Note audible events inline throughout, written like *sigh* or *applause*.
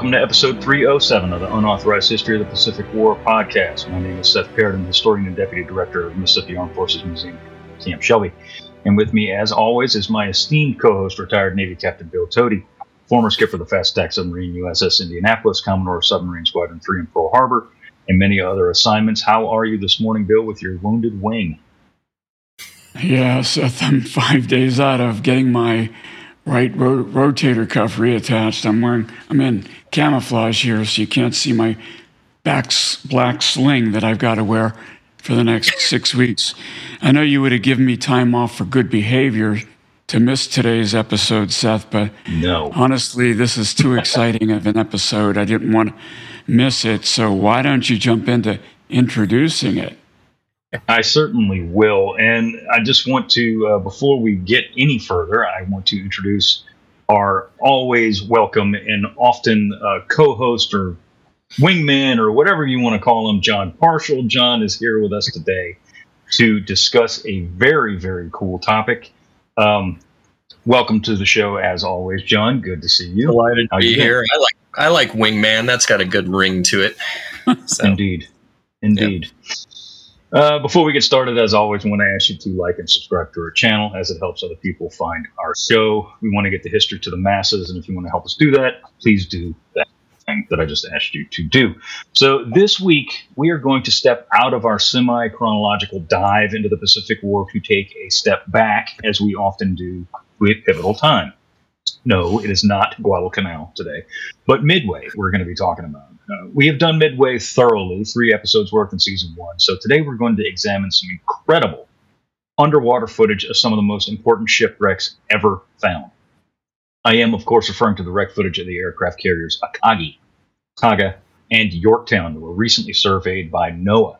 Welcome to episode 307 of the Unauthorized History of the Pacific War podcast. My name is Seth Paradin, historian and deputy director of Mississippi Armed Forces Museum, Camp Shelby. And with me, as always, is my esteemed co-host, retired Navy Captain Bill Toti, former skipper of the fast attack submarine USS Indianapolis, Commodore Submarine Squadron 3 in Pearl Harbor, and many other assignments. How are you this morning, Bill, with your wounded wing? Yeah, Seth, I'm five days out of getting my right ro- rotator cuff reattached. I'm wearing, I'm in camouflage here, so you can't see my back black sling that I've got to wear for the next *laughs* six weeks. I know you would have given me time off for good behavior to miss today's episode, Seth, but no. honestly, this is too exciting of an episode. I didn't want to miss it. So why don't you jump into introducing it? I certainly will. And I just want to, uh, before we get any further, I want to introduce our always welcome and often uh, co host or wingman or whatever you want to call him, Jon Parshall. Jon is here with us today to discuss a very, very cool topic. Um, welcome to the show, as always, Jon. Good to see you. Delighted to be here. I like I like wingman. That's got a good ring to it. *laughs* So. Indeed, indeed. Yep. Uh, before we get started, as always, we want to ask you to like and subscribe to our channel as it helps other people find our show. We want to get the history to the masses, and if you want to help us do that, please do that thing that I just asked you to do. So, this week, we are going to step out of our semi chronological dive into the Pacific War to take a step back, as we often do with pivotal time. No, it is not Guadalcanal today, but Midway we're going to be talking about. Uh, we have done Midway thoroughly, three episodes worth in season one. So today we're going to examine some incredible underwater footage of some of the most important shipwrecks ever found. I am, of course, referring to the wreck footage of the aircraft carriers Akagi, Kaga, and Yorktown that were recently surveyed by NOAA.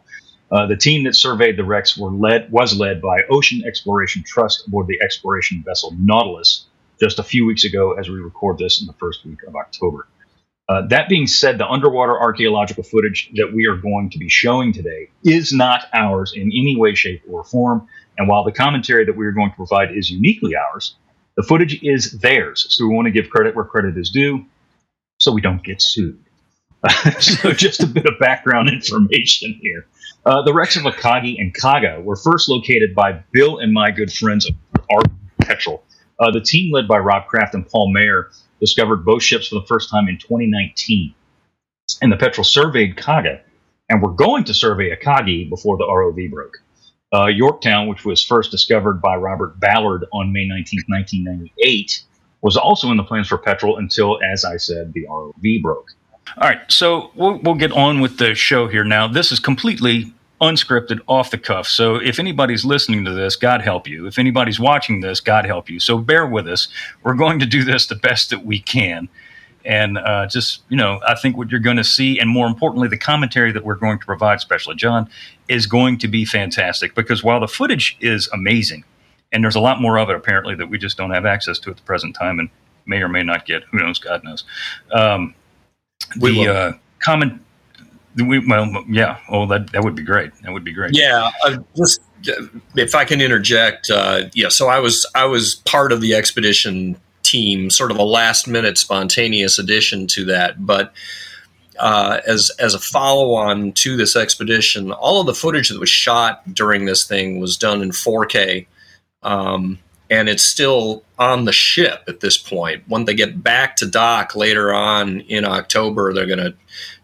Uh, the team that surveyed the wrecks were led was led by Ocean Exploration Trust aboard the exploration vessel Nautilus just a few weeks ago as we record this in the first week of October. Uh, that being said, the underwater archaeological footage that we are going to be showing today is not ours in any way, shape, or form. And while the commentary that we are going to provide is uniquely ours, the footage is theirs. So we want to give credit where credit is due so we don't get sued. *laughs* so just a bit of background information here. Uh, the wrecks of Akagi and Kaga were first located by Bill and my good friends Art Petrel. Uh, the team led by Rob Kraft and Paul Mayer discovered both ships for the first time in 2019. And the Petrel surveyed Kaga, and were going to survey Akagi before the ROV broke. Uh, Yorktown, which was first discovered by Robert Ballard on May 19, 1998, was also in the plans for Petrel until, as I said, the ROV broke. All right, so we'll, we'll get on with the show here now. This is completely unscripted, off the cuff. So if anybody's listening to this, God help you. If anybody's watching this, God help you. So bear with us. We're going to do this the best that we can. And uh, just, you know, I think what you're going to see, and more importantly, the commentary that we're going to provide, especially Jon, is going to be fantastic because while the footage is amazing, and there's a lot more of it apparently that we just don't have access to at the present time and may or may not get, who knows, God knows. Um, the uh, comment we, well, yeah. Oh, that that would be great. That would be great. Yeah. Uh, just if I can interject, uh, yeah. So I was I was part of the expedition team, sort of a last minute spontaneous addition to that, but. Uh, as as a follow on to this expedition, all of the footage that was shot during this thing was done in 4K, um, and it's still on the ship at this point. When they get back to dock later on in October, they're going to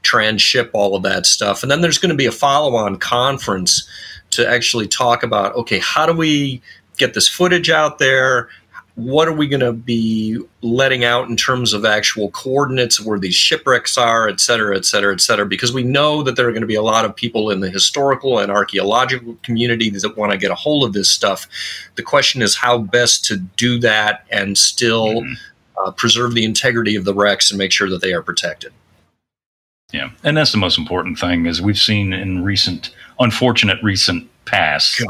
transship all of that stuff. And then there's going to be a follow on conference to actually talk about okay, how do we get this footage out there? What are we going to be letting out in terms of actual coordinates of where these shipwrecks are, et cetera, et cetera, et cetera? Because we know that there are going to be a lot of people in the historical and archaeological community that want to get a hold of this stuff. The question is how best to do that and still mm-hmm. uh, preserve the integrity of the wrecks and make sure that they are protected. Yeah, and that's the most important thing is we've seen in recent, unfortunate recent past yeah.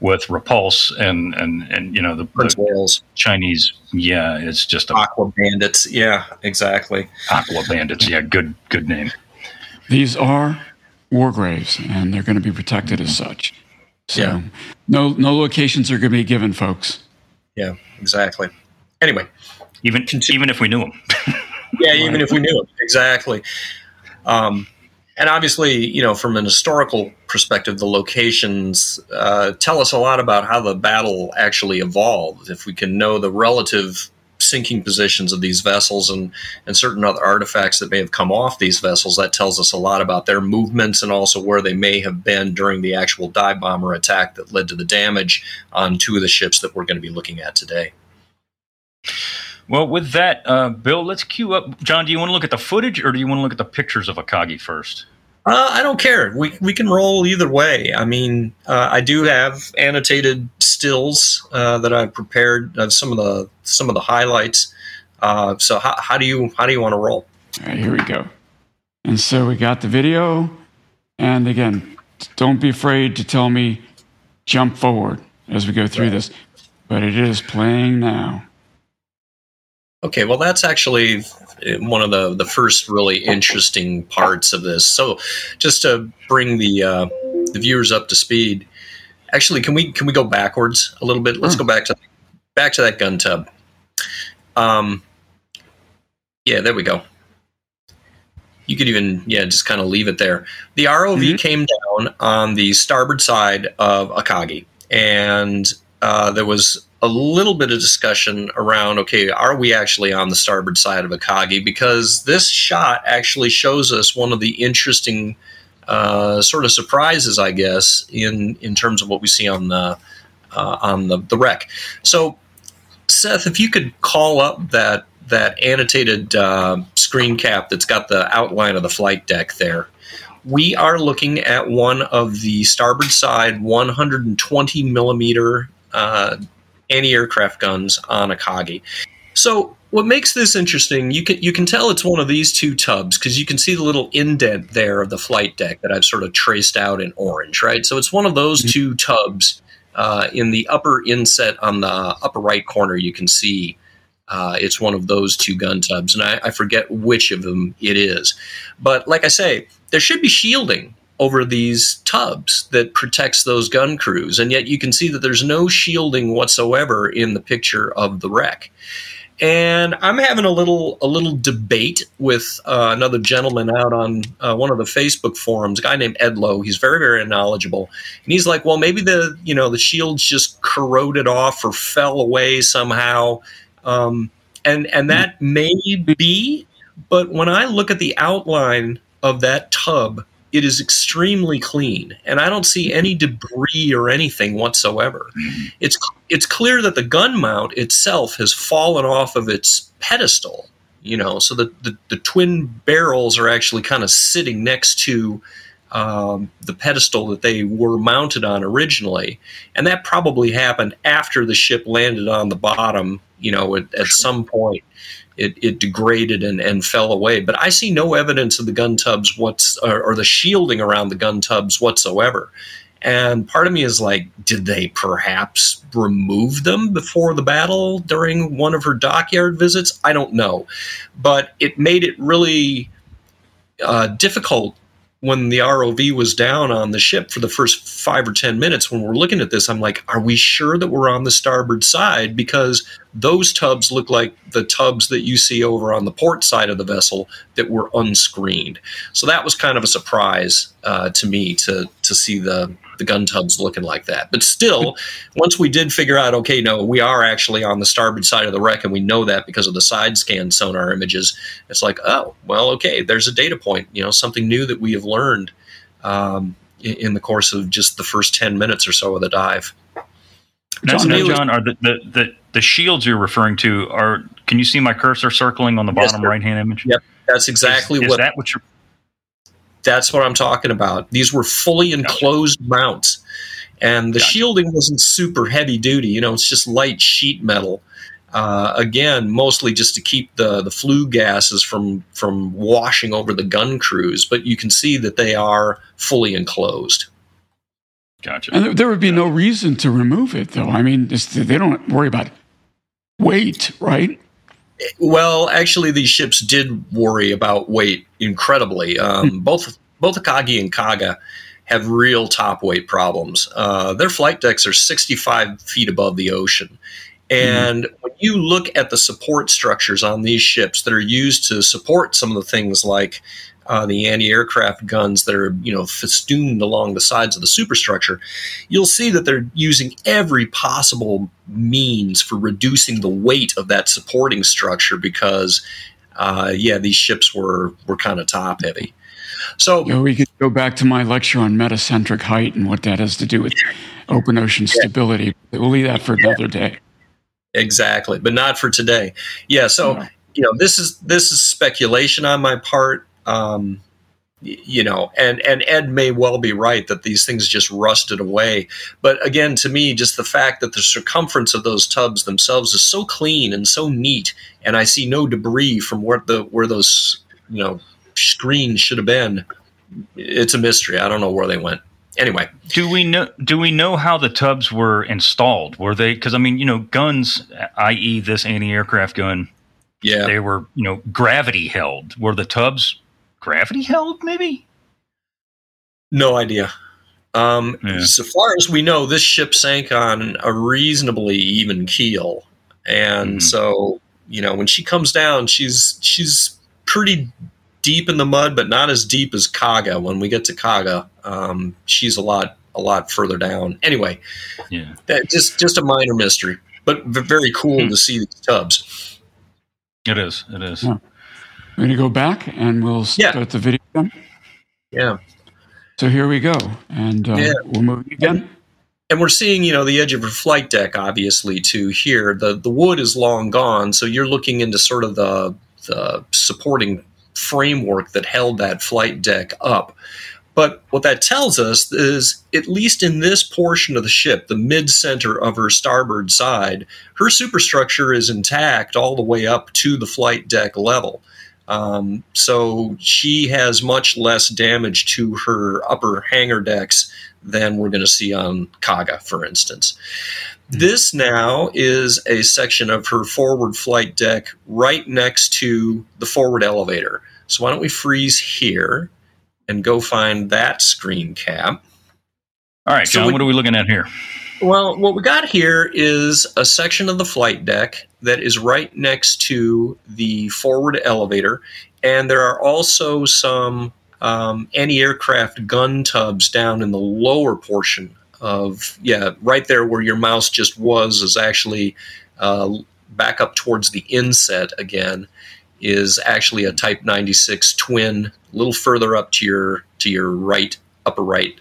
with Repulse and and and you know the, the Chinese. Yeah, it's just a, Aqua Bandits. Yeah, exactly. Aqua Bandits. Yeah, good good name. These are war graves, and they're going to be protected as such. So, yeah. no no locations are going to be given, folks. Yeah, exactly. Anyway, even even if we knew them. Yeah, even if we knew it exactly. Um, and obviously, you know, from an historical perspective, the locations uh, tell us a lot about how the battle actually evolved. If we can know the relative sinking positions of these vessels and, and certain other artifacts that may have come off these vessels, that tells us a lot about their movements and also where they may have been during the actual dive bomber attack that led to the damage on two of the ships that we're going to be looking at today. Well, with that, uh, Bill, let's cue up. Jon, do you want to look at the footage or do you want to look at the pictures of Akagi first? Uh, I don't care. We, we can roll either way. I mean, uh, I do have annotated stills uh, that I've prepared of some of the some of the highlights. Uh, so how, how do you how do you want to roll? All right, here we go. And so we got the video, and again, don't be afraid to tell me jump forward as we go through right. this, but it is playing now. Okay, well, that's actually one of the, the first really interesting parts of this. So, just to bring the uh, the viewers up to speed, actually, can we can we go backwards a little bit? Let's mm. go back to back to that gun tub. Um, yeah, there we go. You could even yeah, just kind of leave it there. The ROV mm-hmm. came down on the starboard side of Akagi, and uh, there was a little bit of discussion around okay, are we actually on the starboard side of Akagi? Because this shot actually shows us one of the interesting uh, sort of surprises, I guess, in in terms of what we see on the uh, on the, the wreck. So, Seth, if you could call up that that annotated uh, screen cap that's got the outline of the flight deck there. We are looking at one of the starboard side 120 millimeter uh, anti-aircraft guns on a Akagi. So what makes this interesting, you can you can tell it's one of these two tubs because you can see the little indent there of the flight deck that I've sort of traced out in orange, right? So it's one of those mm-hmm. two tubs uh, in the upper inset on the upper right corner. You can see uh, it's one of those two gun tubs, and I, I forget which of them it is. But like I say, there should be shielding over these tubs that protects those gun crews. And yet you can see that there's no shielding whatsoever in the picture of the wreck. And I'm having a little a little debate with uh, another gentleman out on uh, one of the Facebook forums, a guy named Ed Lowe. He's very very knowledgeable, and he's like, well, maybe the you know the shields just corroded off or fell away somehow, um, and and that may be. But when I look at the outline of that tub it is extremely clean, and I don't see any debris or anything whatsoever. Mm-hmm. It's it's clear that the gun mount itself has fallen off of its pedestal. You know, so the, the, the twin barrels are actually kind of sitting next to um, the pedestal that they were mounted on originally, and that probably happened after the ship landed on the bottom. You know, at, at some point it, it degraded and, and fell away. But I see no evidence of the gun tubs what's or, or the shielding around the gun tubs whatsoever. And part of me is like, did they perhaps remove them before the battle during one of her dockyard visits? I don't know. But it made it really uh, difficult when the ROV was down on the ship for the first five or 10 minutes, when we're looking at this, I'm like, are we sure that we're on the starboard side? Because those tubs look like the tubs that you see over on the port side of the vessel that were unscreened. So that was kind of a surprise uh, to me to, to see the, the gun tubs looking like that. But still, once we did figure out, okay, no, we are actually on the starboard side of the wreck, and we know that because of the side scan sonar images. It's like, oh, well, okay, there's a data point, you know, something new that we have learned um, in, in, the course of just the first ten minutes or so of the dive. Now, Jon, Jon are the, the, the, the, shields you're referring to are? Can you see my cursor circling on the bottom yes, right hand image? Yep, that's exactly is, what. Is that what you're? That's what I'm talking about. These were fully enclosed gotcha. mounts, and the gotcha. shielding wasn't super heavy duty. You know, it's just light sheet metal. Uh, again, mostly just to keep the the flue gases from from washing over the gun crews. But you can see that they are fully enclosed. Gotcha. And there would be no reason to remove it, though. I mean, they don't worry about weight, right? Well, actually, these ships did worry about weight incredibly. Um, hmm. both both Akagi and Kaga have real top weight problems. Uh, their flight decks are 65 feet above the ocean. And mm-hmm. when you look at the support structures on these ships that are used to support some of the things like uh, the anti-aircraft guns that are you know festooned along the sides of the superstructure, you'll see that they're using every possible means for reducing the weight of that supporting structure because, uh, yeah, these ships were were kind of top heavy. So you know, we could go back to my lecture on metacentric height and what that has to do with open ocean stability. We'll leave that for another day. Exactly, but not for today. Yeah, so no. you know, this is this is speculation on my part. Um, you know, and and Ed may well be right that these things just rusted away. But again, to me, just the fact that the circumference of those tubs themselves is so clean and so neat, and I see no debris from where the where those you know screens should have been. It's a mystery. I don't know where they went anyway do we know do we know how the tubs were installed were they because i mean you know guns i.e this anti-aircraft gun yeah they were you know gravity held were the tubs gravity held maybe no idea um, yeah. so far as we know this ship sank on a reasonably even keel and mm-hmm. so you know when she comes down she's she's pretty deep in the mud, but not as deep as Kaga. When we get to Kaga, um, she's a lot a lot further down. Anyway, yeah, that just just a minor mystery, but very cool hmm. to see these tubs. It is. It is. Yeah. We're going to go back and we'll start yeah. the video again. Yeah. So here we go, and uh, yeah. we're moving again. And we're seeing, you know, the edge of her flight deck, obviously, too. Here, the the wood is long gone, so you're looking into sort of the the supporting framework that held that flight deck up. But what that tells us is, at least in this portion of the ship, the mid center of her starboard side, her superstructure is intact all the way up to the flight deck level. Um, so she has much less damage to her upper hangar decks than we're going to see on Kaga, for instance. This now is a section of her forward flight deck right next to the forward elevator. So why don't we freeze here and go find that screen cap? All right, Jon, so we, what are we looking at here? Well, what we got here is a section of the flight deck that is right next to the forward elevator, and there are also some um, anti-aircraft gun tubs down in the lower portion of yeah, right there where your mouse just was is actually uh, back up towards the inset again is actually a Type 96 twin, a little further up to your to your right, upper right.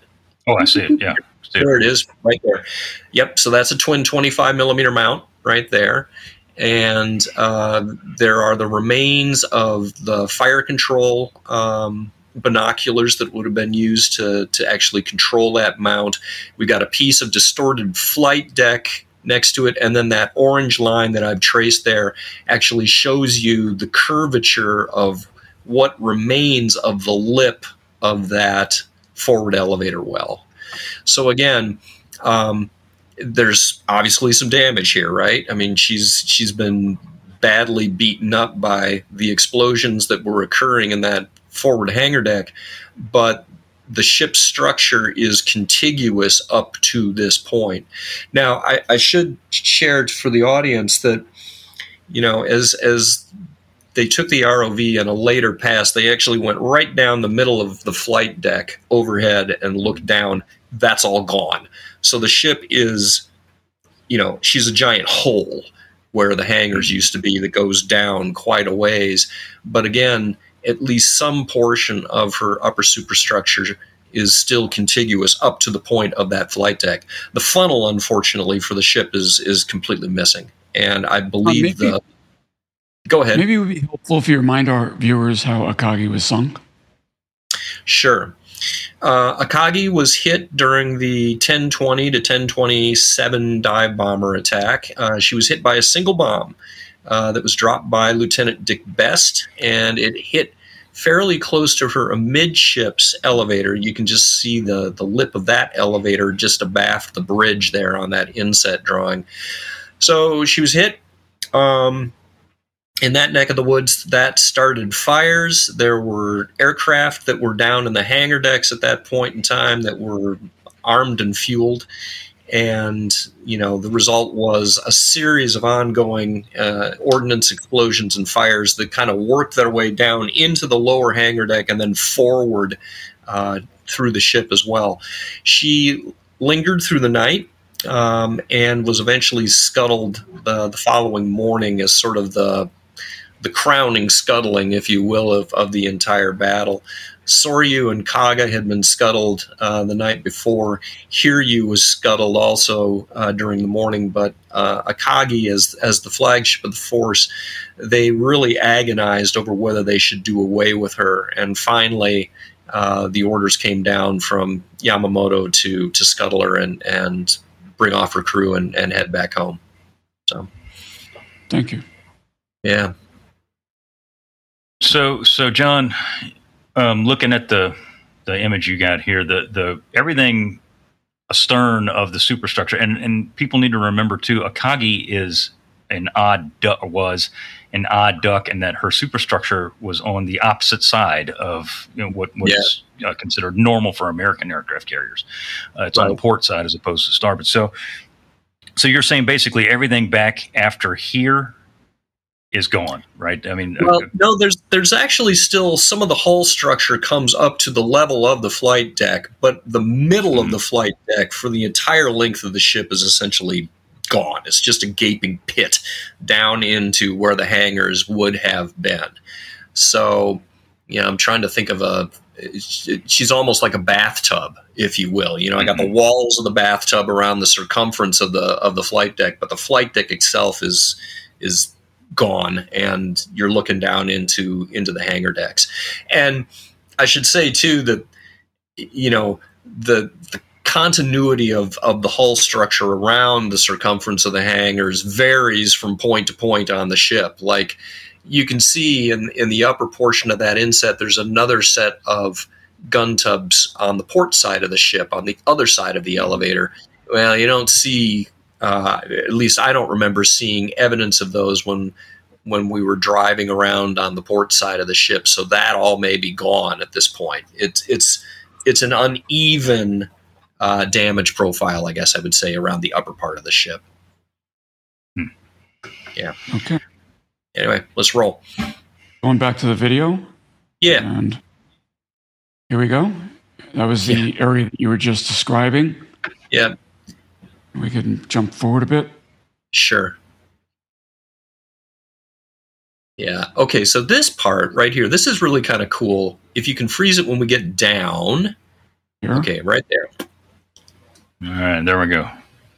Oh, I see it. Yeah, there it is, right there. Yep. So that's a twin 25 millimeter mount right there, and uh, there are the remains of the fire control. Um, binoculars that would have been used to, to actually control that mount. We've got a piece of distorted flight deck next to it. And then that orange line that I've traced there actually shows you the curvature of what remains of the lip of that forward elevator well. So again, um, there's obviously some damage here, right? I mean, she's she's been badly beaten up by the explosions that were occurring in that forward hangar deck, but the ship's structure is contiguous up to this point. Now, I, I should share for the audience that, you know, as as they took the ROV in a later pass, they actually went right down the middle of the flight deck overhead and looked down. That's all gone. So the ship is, you know, she's a giant hole where the hangars used to be that goes down quite a ways. But again, at least some portion of her upper superstructure is still contiguous up to the point of that flight deck. The funnel, unfortunately, for the ship is is completely missing, and I believe uh, maybe, the. Go ahead. Maybe it would be helpful if you remind our viewers how Akagi was sunk. Sure. Uh, Akagi was hit during the 1020 to 1027 dive bomber attack. Uh, she was hit by a single bomb uh, that was dropped by Lieutenant Dick Best, and it hit fairly close to her amidships elevator. You can just see the, the lip of that elevator just abaft the bridge there on that inset drawing. So she was hit. Um, in that neck of the woods, that started fires. There were aircraft that were down in the hangar decks at that point in time that were armed and fueled. and you know the result was a series of ongoing uh, ordnance explosions and fires that kind of worked their way down into the lower hangar deck and then forward uh, through the ship as well. She lingered through the night um, and was eventually scuttled the, the following morning as sort of the the crowning scuttling, if you will, of, of the entire battle. Soryu and Kaga had been scuttled uh, the night before. Hiryu was scuttled also uh, during the morning, but uh, Akagi, as as the flagship of the force, they really agonized over whether they should do away with her. And finally, uh, the orders came down from Yamamoto to to scuttle her and and bring off her crew and, and head back home. So, thank you. Yeah. So, so Jon, um, looking at the the image you got here, the the everything astern of the superstructure, and and people need to remember too, Akagi is an odd duck was an odd duck, and that her superstructure was on the opposite side of you know, what was yeah. uh, considered normal for American aircraft carriers. Uh, it's right. on the port side as opposed to starboard. So, so you're saying basically everything back after here is gone, right? I mean, well, uh, no, there's there's actually still some of the hull structure comes up to the level of the flight deck, but the middle mm-hmm. of the flight deck for the entire length of the ship is essentially gone. It's just a gaping pit down into where the hangars would have been. So, you know, I'm trying to think of a. She's almost like a bathtub, if you will. You know, I got the mm-hmm. walls of the bathtub around the circumference of the of the flight deck, but the flight deck itself is is gone, and you're looking down into into the hangar decks. And I should say too that you know the the continuity of, of the hull structure around the circumference of the hangars varies from point to point on the ship. Like you can see in, in the upper portion of that inset, there's another set of gun tubs on the port side of the ship, on the other side of the elevator. Well, you don't see, uh, at least I don't remember seeing evidence of those when when we were driving around on the port side of the ship. So that all may be gone at this point. It's it's it's an uneven uh, damage profile, I guess I would say, around the upper part of the ship. Hmm. Yeah. Okay. Anyway, let's roll. Going back to the video. Yeah. And here we go. That was the yeah. area that you were just describing. Yeah. We can jump forward a bit. Sure. Yeah. Okay. So this part right here, this is really kind of cool. If you can freeze it when we get down. Here. Okay, right there. All right, there we go.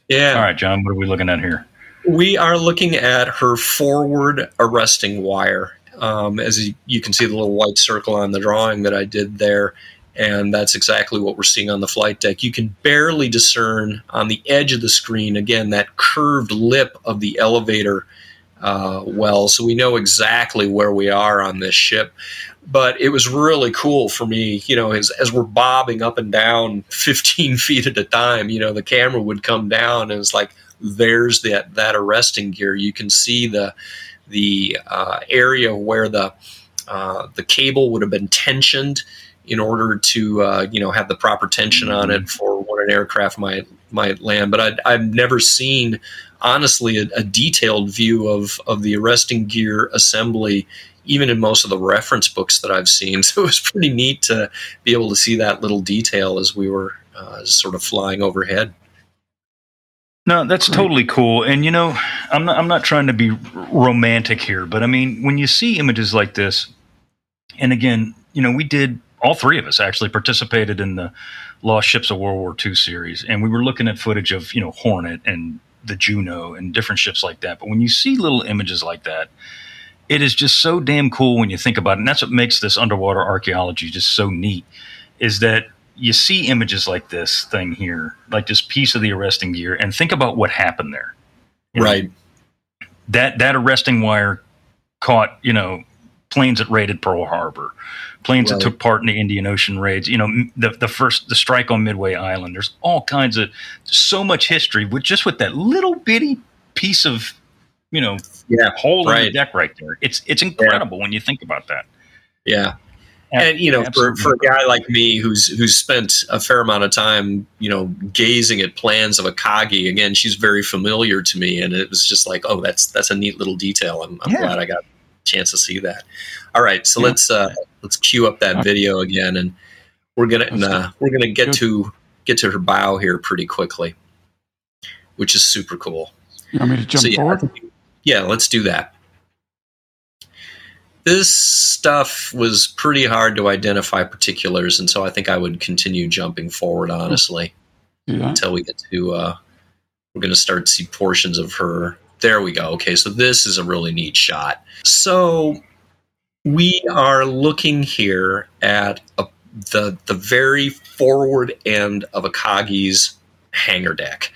Yeah. All right, Jon, what are we looking at here? We are looking at her forward arresting wire. Um, as you, you can see the little white circle on the drawing that I did there, and that's exactly what we're seeing on the flight deck. You can barely discern on the edge of the screen, again, that curved lip of the elevator uh, well, so we know exactly where we are on this ship but it was really cool for me, you know, as, as we're bobbing up and down *laughs* 15 feet at a time, you know, the camera would come down and it's like, there's that, that arresting gear. You can see the, the uh, area where the, uh, the cable would have been tensioned in order to, uh, you know, have the proper tension on it for when an aircraft might, might land. But I'd, I've never seen, honestly, a, a detailed view of, of the arresting gear assembly even in most of the reference books that I've seen. *laughs* So it was pretty neat to be able to see that little detail as we were uh, sort of flying overhead. No, that's totally cool. And you know, I'm not I'm not trying to be romantic here, but I mean, when you see images like this, and again, you know, we did all three of us actually participated in the Lost Ships of World War II series, and we were looking at footage of you know Hornet and the Juno and different ships like that. But when you see little images like that, it is just so damn cool when you think about it. And that's what makes this underwater archaeology just so neat is that you see images like this thing here, like this piece of the arresting gear, and think about what happened there. You right. Know, that that arresting wire caught, you know, planes that raided Pearl Harbor, planes right. that took part in the Indian Ocean raids. You know, the the first the strike on Midway Island. There's all kinds of so much history with just with that little bitty piece of you know, yeah, hole right. in the deck right there. It's it's incredible yeah. when you think about that. Yeah. and you know, for, for a guy like me who's who's spent a fair amount of time, you know, gazing at plans of Akagi, again, she's very familiar to me, and it was just like, oh, that's that's a neat little detail. I'm, I'm yeah. glad I got chance to see that. All right, so yeah. let's uh, let's cue up that video again, and we're gonna uh, we're gonna get to get to her bow here pretty quickly, which is super cool. You want me to jump so, yeah, forward? Yeah, let's do that this stuff was pretty hard to identify particulars, and so I think I would continue jumping forward, honestly, yeah. until we get to. Uh, we're going to start to see portions of her. There we go. Okay, so this is a really neat shot. So we are looking here at a, the the very forward end of Akagi's hangar deck.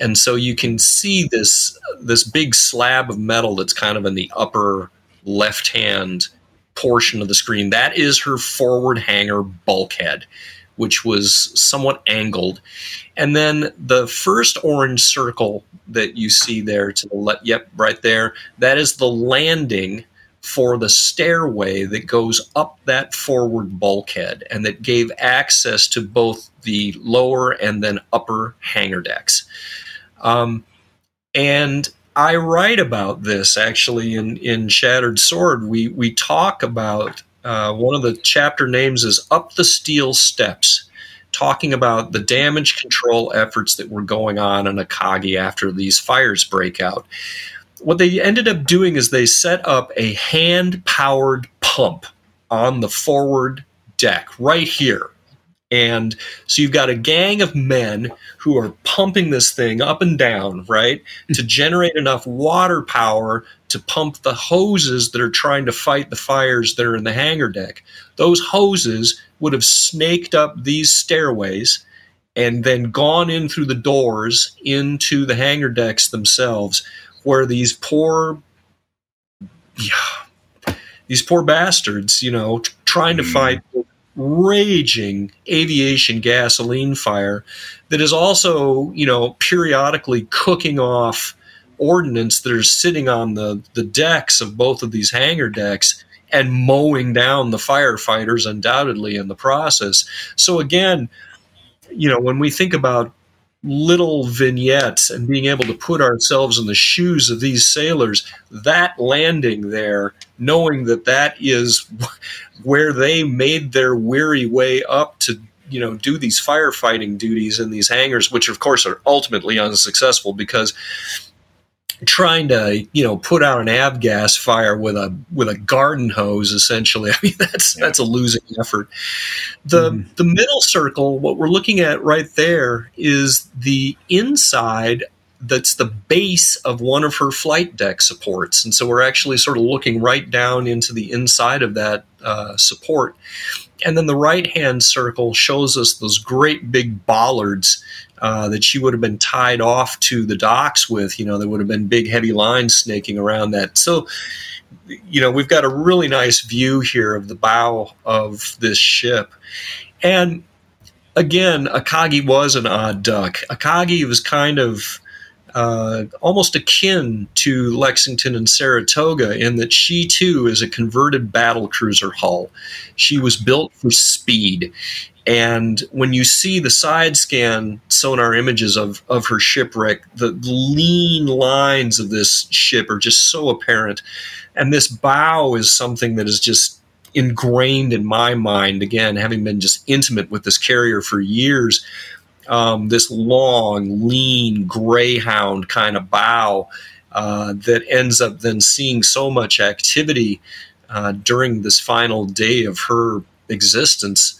And so you can see this this big slab of metal that's kind of in the upper left hand portion of the screen. That is her forward hangar bulkhead, which was somewhat angled. And then the first orange circle that you see there to the left, yep, right there, that is the landing for the stairway that goes up that forward bulkhead and that gave access to both the lower and then upper hangar decks. Um, and I write about this actually in, in Shattered Sword. We we talk about uh, one of the chapter names is Up the Steel Steps, talking about the damage control efforts that were going on in Akagi after these fires break out. What they ended up doing is they set up a hand powered pump on the forward deck right here and so you've got a gang of men who are pumping this thing up and down, right, to generate enough water power to pump the hoses that are trying to fight the fires that are in the hangar deck. Those hoses would have snaked up these stairways and then gone in through the doors into the hangar decks themselves, where these poor. Yeah, these poor bastards, you know, trying to mm. fight raging aviation gasoline fire that is also, you know, periodically cooking off ordnance that are sitting on the, the decks of both of these hangar decks and mowing down the firefighters undoubtedly in the process. So again, you know, when we think about little vignettes and being able to put ourselves in the shoes of these sailors, that landing there, knowing that that is *laughs* where they made their weary way up to you know do these firefighting duties in these hangars which of course are ultimately unsuccessful because trying to you know put out an avgas fire with a with a garden hose essentially *laughs* i mean that's yeah. that's a losing effort the mm-hmm. the middle circle what we're looking at right there is the inside that's the base of one of her flight deck supports and so we're actually sort of looking right down into the inside of that uh, support and then the right hand circle shows us those great big bollards uh, that she would have been tied off to the docks with. You know, there would have been big, heavy lines snaking around that. So, you know, we've got a really nice view here of the bow of this ship. And again, Akagi was an odd duck. Akagi was kind of uh, almost akin to Lexington and Saratoga in that she too is a converted battle cruiser hull. She was built for speed. And when you see the side scan sonar images of, of her shipwreck, the lean lines of this ship are just so apparent. And this bow is something that is just ingrained in my mind, again, having been just intimate with this carrier for years. Um, this long, lean, greyhound kind of bow uh, that ends up then seeing so much activity uh, during this final day of her existence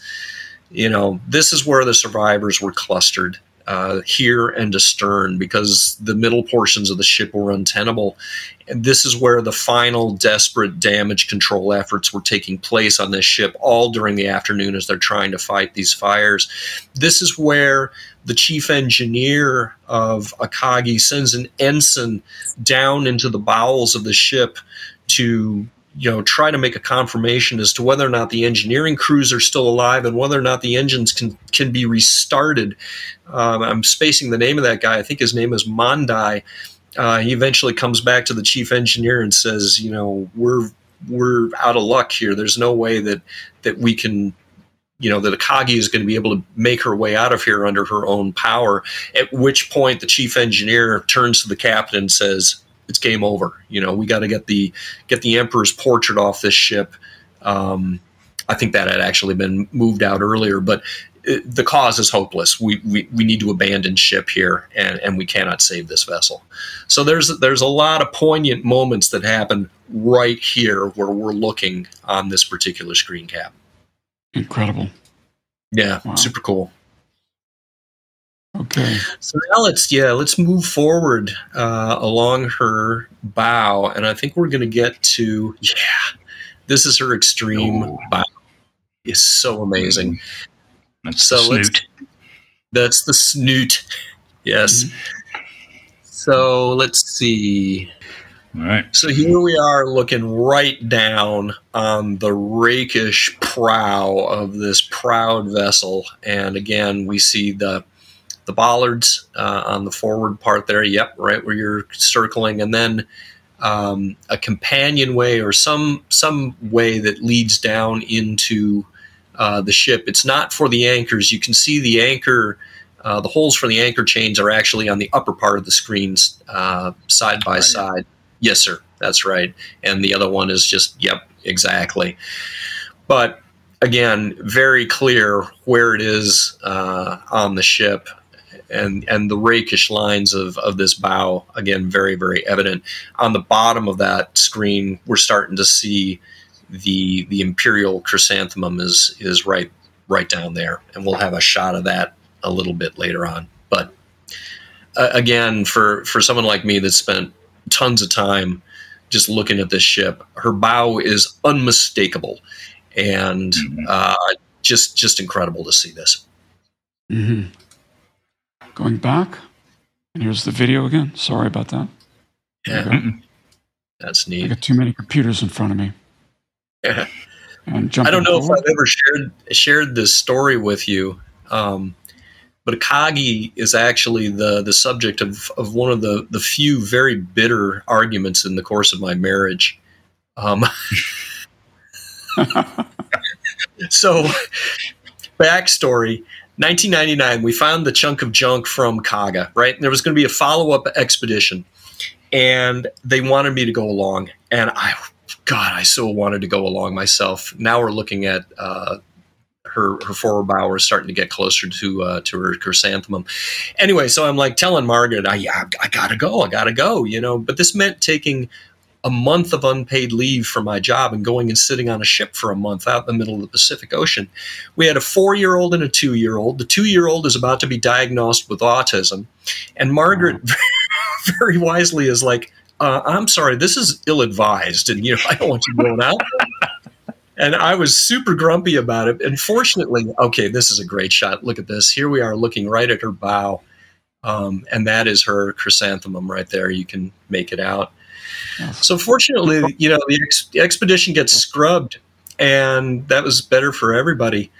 you know, this is where the survivors were clustered uh, here and astern because the middle portions of the ship were untenable. And this is where the final desperate damage control efforts were taking place on this ship all during the afternoon as they're trying to fight these fires. This is where the chief engineer of Akagi sends an ensign down into the bowels of the ship to you know try to make a confirmation as to whether or not the engineering crews are still alive and whether or not the engines can can be restarted. Um, I'm spacing the name of that guy. I think his name is Mondai. Uh, he eventually comes back to the chief engineer and says, you know, we're we're out of luck here. There's no way that that we can you know, that Akagi is going to be able to make her way out of here under her own power. At which point, the chief engineer turns to the captain and says, "It's game over. You know, we got to get the get the emperor's portrait off this ship." Um, I think that had actually been moved out earlier, but it, the cause is hopeless. We, we we need to abandon ship here, and and we cannot save this vessel. So there's there's a lot of poignant moments that happen right here where we're looking on this particular screen cap. Incredible. Yeah, wow. super cool. Okay. So now let's yeah let's move forward uh, along her bow, and I think we're going to get to yeah. This is her extreme oh. bow. It's so amazing. That's so the snoot. That's the snoot. Yes. Mm-hmm. So let's see. All right. So here we are looking right down on the rakish prow of this proud vessel. And again, we see the the bollards uh, on the forward part there. Yep, right where you're circling. And then um, a companionway or some some way that leads down into uh, the ship. It's not for the anchors. You can see the anchor. Uh, the holes for the anchor chains are actually on the upper part of the screens, uh, side by right. side. Yes, sir. That's right. And the other one is just, yep, exactly. But again, very clear where it is uh, on the ship. And, and the rakish lines of, of this bow, again, very, very evident. On the bottom of that screen, we're starting to see the the imperial chrysanthemum is is right right down there, and we'll have a shot of that a little bit later on. But uh, again, for for someone like me that spent tons of time just looking at this ship. Her bow is unmistakable, and mm-hmm. uh, just just incredible to see this. Mm-hmm. Going back, and here's the video again. Sorry about that. Yeah, that's neat. I got too many computers in front of me. *laughs* Yeah. I don't know forward. if I've ever shared shared this story with you. Um, but Akagi is actually the the subject of, of one of the, the few very bitter arguments in the course of my marriage. Um, *laughs* *laughs* so, backstory 1999, we found the chunk of junk from Kaga, right? And there was going to be a follow up expedition, and they wanted me to go along. And I, God, I so wanted to go along myself. Now we're looking at uh, her her forward bow is starting to get closer to uh, to her chrysanthemum. Anyway, so I'm like telling Margaret, I I gotta go, I gotta go, you know. But this meant taking a month of unpaid leave for my job and going and sitting on a ship for a month out in the middle of the Pacific Ocean. We had a four year old and a two year old. The two year old is about to be diagnosed with autism. And Margaret *laughs* very wisely is like, uh, I'm sorry, this is ill advised. And, you know, *laughs* I don't want you going out and I was super grumpy about it. And fortunately, okay, this is a great shot. Look at this. Here we are looking right at her bow. Um, and that is her chrysanthemum right there. You can make it out. So fortunately, you know, the, ex- the expedition gets scrubbed, and that was better for everybody.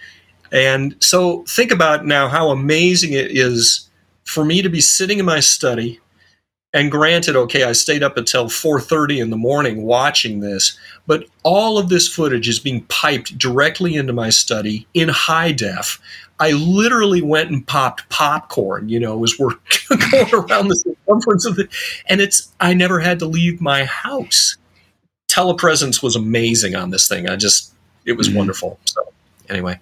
And so think about now how amazing it is for me to be sitting in my study and granted, okay, I stayed up until 4:30 in the morning watching this, but all of this footage is being piped directly into my study in high def. I literally went and popped popcorn, you know, as we're *laughs* going around the circumference of it. And it's, I never had to leave my house. Telepresence was amazing on this thing. I just, it was mm-hmm. wonderful. So anyway,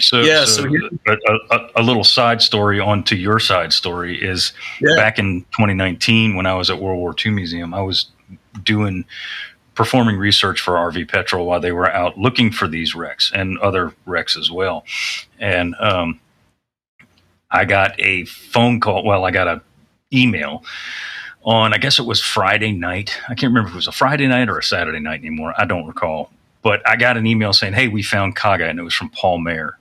so yeah. So, so a, a, a, little side story onto your side story is yeah. back in 2019 when I was at World War II Museum, I was doing performing research for RV Petrel while they were out looking for these wrecks and other wrecks as well, and um, I got a phone call. Well, I got a email on I guess it was Friday night. I can't remember if it was a Friday night or a Saturday night anymore. I don't recall. But I got an email saying, "Hey, we found Kaga," and it was from Paul Mayer,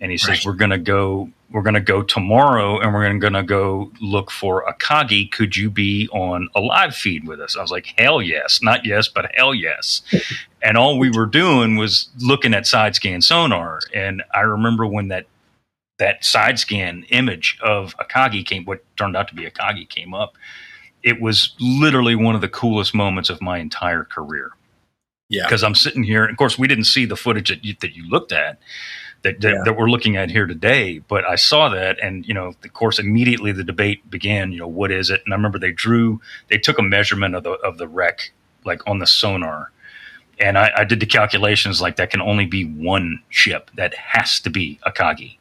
and he says right. we're going to go. We're going to go tomorrow, and we're going to go look for Akagi. Could you be on a live feed with us? I was like, "Hell yes!" Not yes, but hell yes. and all we were doing was looking at side scan sonar. And I remember when that that side scan image of Akagi came, what turned out to be Akagi came up. It was literally one of the coolest moments of my entire career Yeah. Because I'm sitting here, of course, we didn't see the footage that you, that you looked at. That, that, Yeah. that we're looking at here today, but I saw that, and you know, of course, immediately the debate began. You know, what is it? And I remember they drew, they took a measurement of the of the wreck, like on the sonar, and I, I did the calculations. Like that can only be one ship. That has to be Akagi,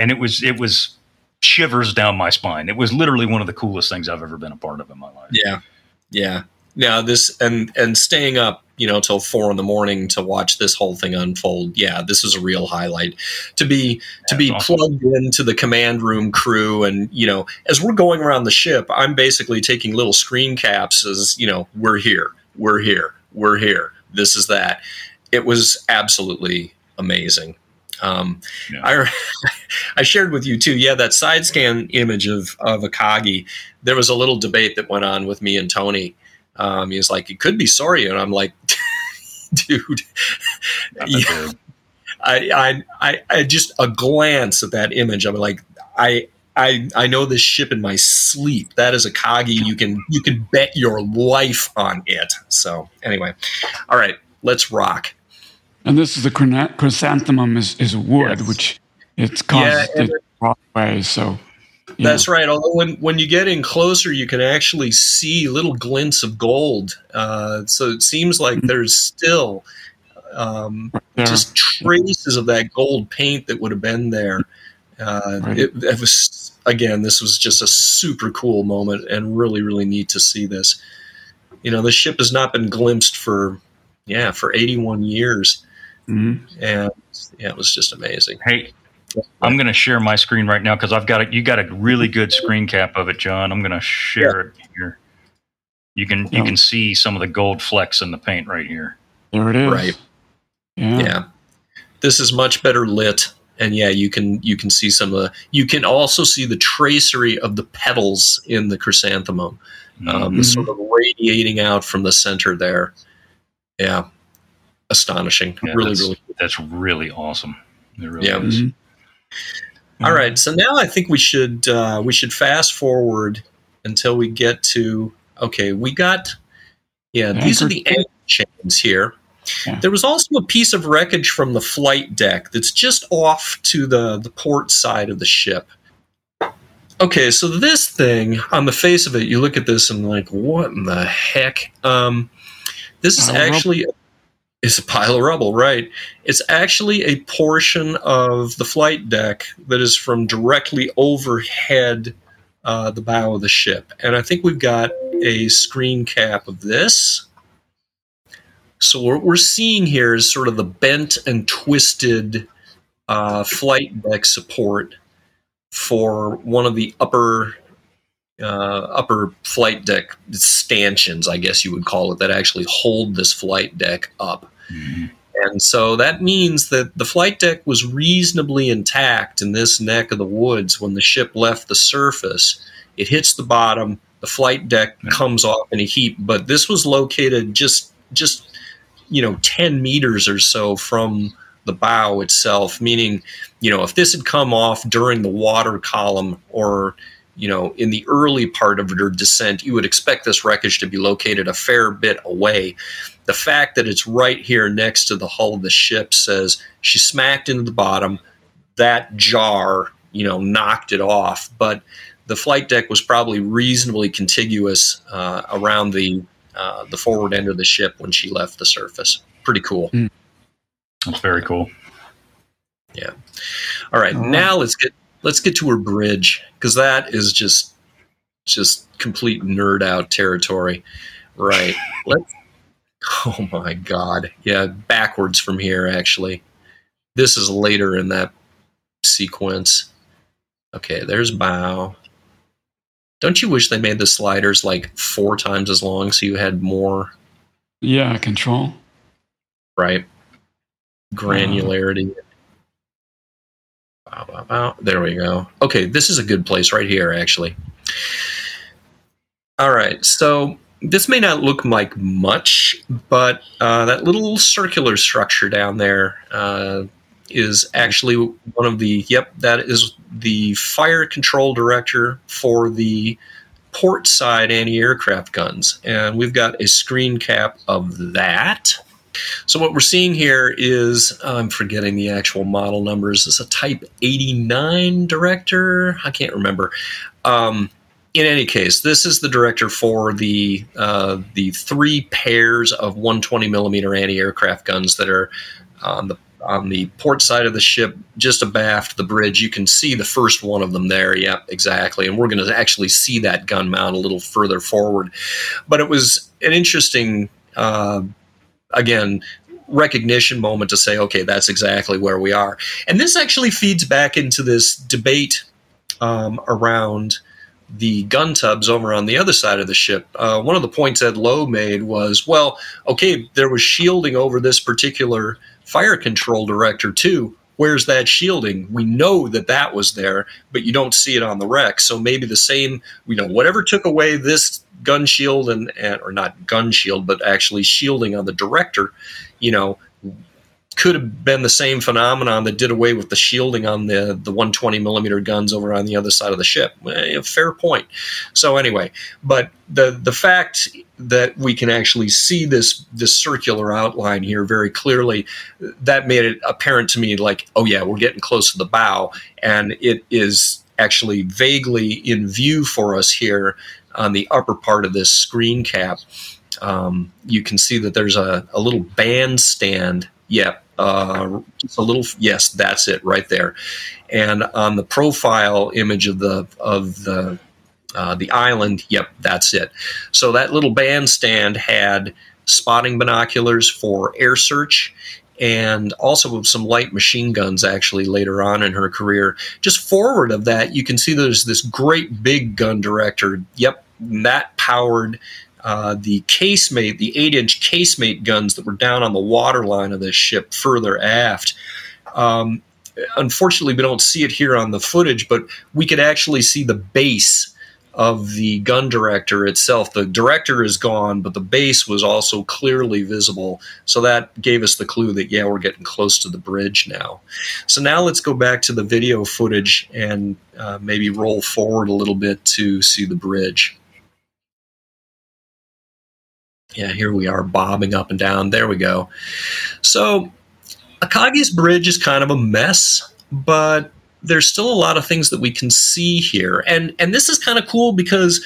and it was it was shivers down my spine. It was literally one of the coolest things I've ever been a part of in my life. Yeah, yeah. Now this and and staying up, you know, till four in the morning to watch this whole thing unfold. Yeah, this is a real highlight. To be to be awesome. plugged into the command room crew, and you know, as we're going around the ship, I'm basically taking little screen caps as you know, we're here, we're here, we're here. This is that. It was absolutely amazing. Um. I *laughs* I shared with you too. Yeah, that side scan image of of Akagi. There was a little debate that went on with me and Tony. Um, he was like, "It could be Soryu," and I'm like, *laughs* "Dude, yeah." *laughs* I, I I I just a glance at that image. I'm like, I. I, I know this ship in my sleep. That is Akagi. You can you can bet your life on it. So anyway, all right, let's rock. And this is the chrysanthemum is, is wood, Yes. which it's caused Yeah, it wrong way. So. That's right. Although when, when you get in closer, you can actually see little glints of gold. Uh, so it seems like there's still um, there. just traces of that gold paint that would have been there. Uh, Right. it, it was again, this was just a super cool moment and really, really neat to see this. You know, the ship has not been glimpsed for yeah for 81 years, Mhm. and yeah, it was just amazing. Hey, I'm going to share my screen right now because I've got a, you got a really good screen cap of it, Jon. I'm going to share it here. You can you Oh. can see some of the gold flecks in the paint right here. There it is. Right. Yeah. yeah this is much better lit and yeah you can you can see some of the you can also see the tracery of the petals in the chrysanthemum um, Mhm. sort of radiating out from the center there yeah astonishing Yeah, really that's, really that's really awesome. It really Yeah. is. Mhm. all right so now i think we should uh, we should fast forward until we get to okay we got yeah these are the Anchor- anchor chains here Yeah. There was also a piece of wreckage from the flight deck that's just off to the, the port side of the ship. Okay, so this thing, on the face of it, you look at this and like, what in the heck? Um, this is actually of it's a pile of rubble, right? It's actually a portion of the flight deck that is from directly overhead uh, the bow of the ship, and I think we've got a screen cap of this. So what we're seeing here is sort of the bent and twisted uh, flight deck support for one of the upper uh, upper flight deck stanchions, I guess you would call it, that actually hold this flight deck up. Mhm. And so that means that the flight deck was reasonably intact in this neck of the woods when the ship left the surface. It hits the bottom, the flight deck Yeah. comes off in a heap, but this was located just just you know 10 meters or so from the bow itself meaning you know if this had come off during the water column or you know in the early part of your descent you would expect this wreckage to be located a fair bit away the fact that it's right here next to the hull of the ship says she smacked into the bottom that jar you know knocked it off but the flight deck was probably reasonably contiguous uh, around the uh, the forward end of the ship when she left the surface. Pretty cool. That's very cool. All right, All right. now let's get let's get to her bridge because that is just just complete nerd out territory. Right. *laughs* Let's. *laughs* Oh my god. Yeah, backwards from here. Actually, this is later in that sequence. Okay, there's bow. Don't you wish they made the sliders like four times as long so you had more Yeah, control. right? Um, Granularity. Bow, bow, bow. There we go. Okay, this is a good place right here, actually. All right, so this may not look like much, but uh, that little circular structure down there uh, is actually one of the, yep, that is the fire control director for the port side anti aircraft guns. And we've got a screen cap of that. So what we're seeing here is I'm forgetting the actual model numbers. Is a Type 89 director? I can't remember. Um, in any case, this is the director for the uh, the three pairs of 120 millimeter anti-aircraft guns that are on the on the port side of the ship, just abaft the bridge. You can see the first one of them there. Yeah, exactly. And we're going to actually see that gun mount a little further forward. But it was an interesting, uh, again, recognition moment to say, okay, that's exactly where we are. And this actually feeds back into this debate um, around the gun tubs over on the other side of the ship. Uh, one of the points Ed Lowe made was, well, okay, there was shielding over this particular fire control director too. Where's that shielding? We know that that was there, but you don't see it on the wreck. So maybe the same, you know, whatever took away this gun shield and, and or not gun shield, but actually shielding on the director, you know, could have been the same phenomenon that did away with the shielding on the, the 120 millimeter guns over on the other side of the ship. Eh, fair point. So anyway, but the the fact that we can actually see this this circular outline here very clearly, that made it apparent to me like, oh yeah, we're getting close to the bow, and it is actually vaguely in view for us here on the upper part of this screen cap. Um, you can see that there's a, a little bandstand yeah, uh, just a little. Yes, that's it right there. And on the profile image of the of the uh, the island, yep, that's it. So that little bandstand had spotting binoculars for air search and also some light machine guns actually later on in her career. Just forward of that, you can see there's this great big gun director. Yep, that powered uh, the casemate, the eight inch casemate guns that were down on the waterline of this ship further aft. Um, unfortunately, we don't see it here on the footage, but we could actually see the base of the gun director itself. The director is gone, but the base was also clearly visible. So that gave us the clue that, yeah, we're getting close to the bridge now. So now let's go back to the video footage and uh, maybe roll forward a little bit to see the bridge yeah, here we are bobbing up and down. There we go. So Akagi's bridge is kind of a mess, but there's still a lot of things that we can see here. And and this is kind of cool because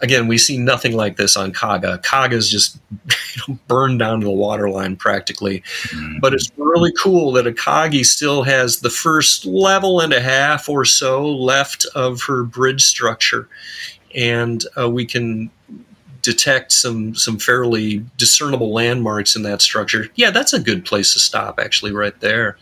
again, we see nothing like this on Kaga. Kaga's just *laughs* you know, burned down to the waterline practically. Mm-hmm. But it's really cool that Akagi still has the first level and a half or so left of her bridge structure. And uh, we can detect some some fairly discernible landmarks in that structure, yeah, that's a good place to stop. Actually, right there.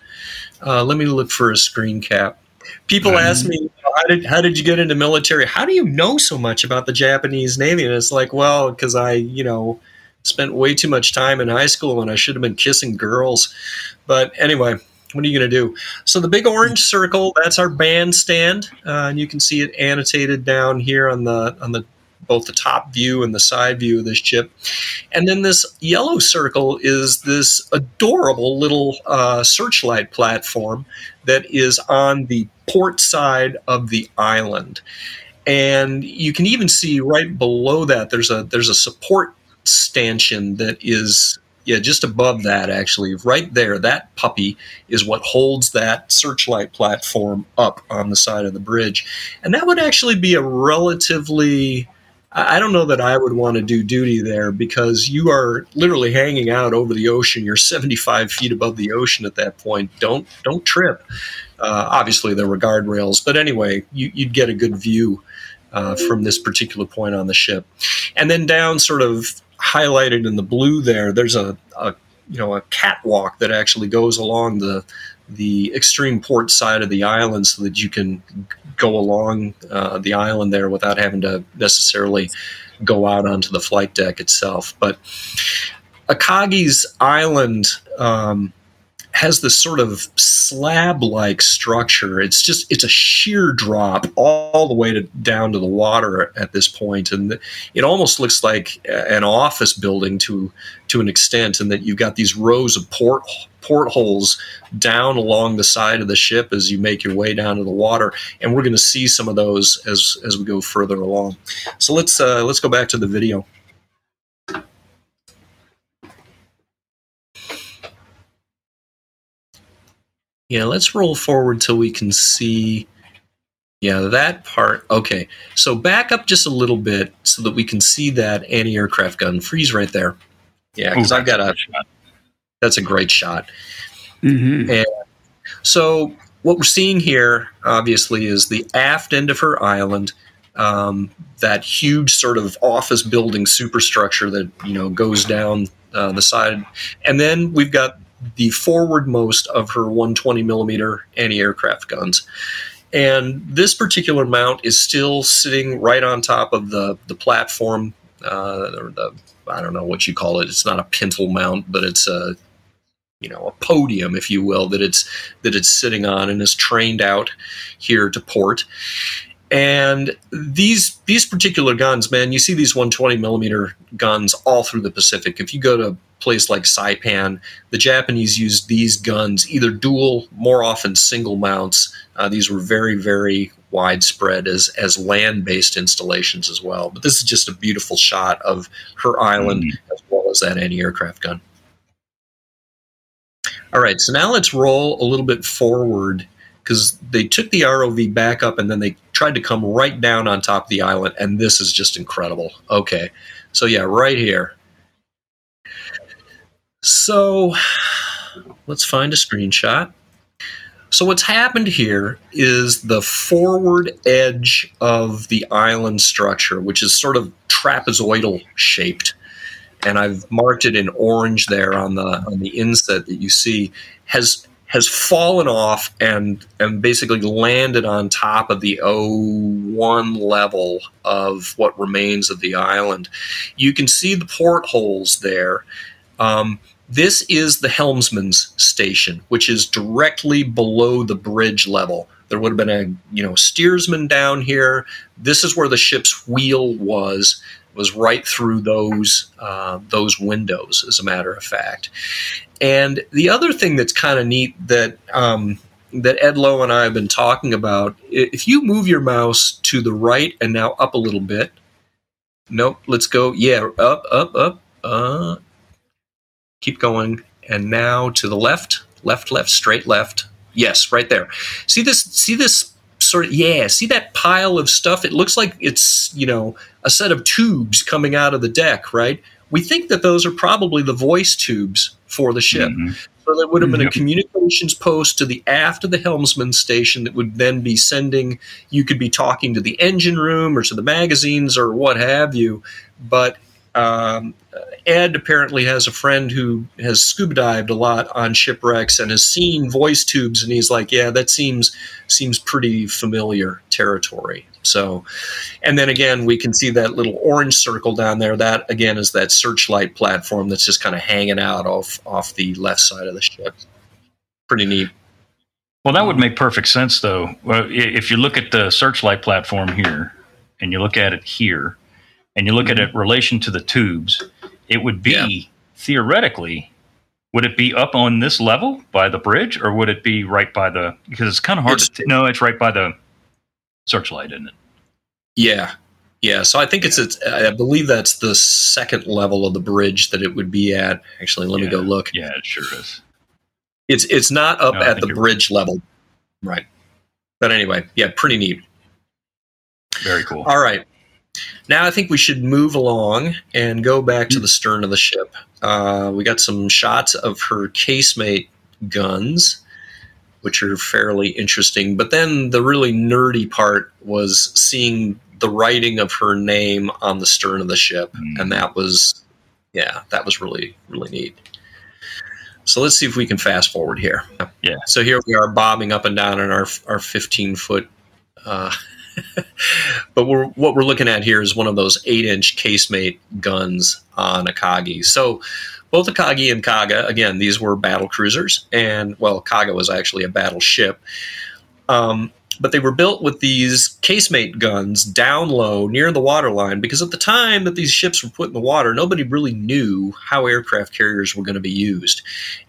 Uh, let me look for a screen cap. People mm-hmm. ask me, how did how did you get into military? How do you know so much about the Japanese Navy? And it's like, well, because I, you know, spent way too much time in high school and I should have been kissing girls. But anyway, what are you going to do? So the big orange circle, that's our bandstand, uh, and you can see it annotated down here on the on the both the top view and the side view of this chip. And then this yellow circle is this adorable little uh, searchlight platform that is on the port side of the island. And you can even see right below that there's a there's a support stanchion that is yeah, just above that, actually, right there, that puppy is what holds that searchlight platform up on the side of the bridge. And that would actually be a relatively I don't know that I would want to do duty there because you are literally hanging out over the ocean. You're 75 feet above the ocean at that point. Don't don't trip. Uh, obviously, there were guardrails, but anyway, you, would get a good view uh, from this particular point on the ship. And then down, sort of highlighted in the blue, there, there's a, a you know a catwalk that actually goes along the the extreme port side of the island so that you can go along uh, the island there without having to necessarily go out onto the flight deck itself. But Akagi's island um, has this sort of slab-like structure. It's just it's a sheer drop all the way to down to the water at this point, and it almost looks like an office building to to an extent. And that you've got these rows of port portholes down along the side of the ship as you make your way down to the water, and we're going to see some of those as as we go further along. So let's uh, let's go back to the video. Yeah, let's roll forward till we can see. Yeah, that part. Okay, so back up just a little bit so that we can see that anti-aircraft gun. Freeze right there. Yeah, because I've got a. That's a great shot. Mm-hmm. And so what we're seeing here, obviously, is the aft end of her island. Um, that huge sort of office building superstructure that you know goes down uh, the side, and then we've got the forwardmost of her 120 millimeter anti-aircraft guns. And this particular mount is still sitting right on top of the the platform, uh, or the I don't know what you call it. It's not a pintle mount, but it's a you know a podium, if you will, that it's that it's sitting on and is trained out here to port. And these these particular guns, man, you see these 120 millimeter guns all through the Pacific. If you go to a place like Saipan, the Japanese used these guns either dual, more often single mounts. Uh, these were very very widespread as as land based installations as well. But this is just a beautiful shot of her island mm-hmm. as well as that anti aircraft gun. All right, so now let's roll a little bit forward because they took the ROV back up and then they tried to come right down on top of the island, and this is just incredible. Okay, so yeah, right here. So let's find a screenshot. So what's happened here is the forward edge of the island structure, which is sort of trapezoidal shaped, and I've marked it in orange there on the on the inset that you see, has has fallen off and and basically landed on top of the O1 level of what remains of the island. You can see the portholes there. Um, this is the helmsman's station, which is directly below the bridge level. There would have been a you know steersman down here. This is where the ship's wheel was was right through those uh, those windows, as a matter of fact. And the other thing that's kind of neat that um, that Ed Lowe and I have been talking about, if you move your mouse to the right and now up a little bit, nope, let's go, yeah, up, up, up, uh, keep going, and now to the left, left, left, straight left. Yes, right there. See this? See this sort of yeah see that pile of stuff it looks like it's you know a set of tubes coming out of the deck right we think that those are probably the voice tubes for the ship mm-hmm. so there would have been mm-hmm. a communications post to the aft of the helmsman station that would then be sending you could be talking to the engine room or to the magazines or what have you but um, Ed apparently has a friend who has scuba dived a lot on shipwrecks and has seen voice tubes, and he's like, "Yeah, that seems seems pretty familiar territory." So, and then again, we can see that little orange circle down there. That again is that searchlight platform that's just kind of hanging out off off the left side of the ship. Pretty neat. Well, that would make perfect sense, though. If you look at the searchlight platform here, and you look at it here, and you look mm-hmm. at it relation to the tubes, it would be yeah. theoretically would it be up on this level by the bridge or would it be right by the because it's kind of hard it's, to no it's right by the searchlight isn't it? Yeah. Yeah so i think it's, it's i believe that's the second level of the bridge that it would be at. Actually let yeah. me go look. Yeah it sure is. It's it's not up no, at the bridge right. level. Right. But anyway yeah pretty neat. Very cool. All right now I think we should move along and go back to the stern of the ship. Uh, we got some shots of her casemate guns, which are fairly interesting. But then the really nerdy part was seeing the writing of her name on the stern of the ship, mm. and that was, yeah, that was really really neat. So let's see if we can fast forward here. Yeah. So here we are bobbing up and down in our our 15 foot. Uh, but we're, what we're looking at here is one of those eight inch casemate guns on Akagi. So both Akagi and Kaga, again, these were battle cruisers, and well, Kaga was actually a battleship. Um, but they were built with these casemate guns down low near the waterline because at the time that these ships were put in the water, nobody really knew how aircraft carriers were going to be used.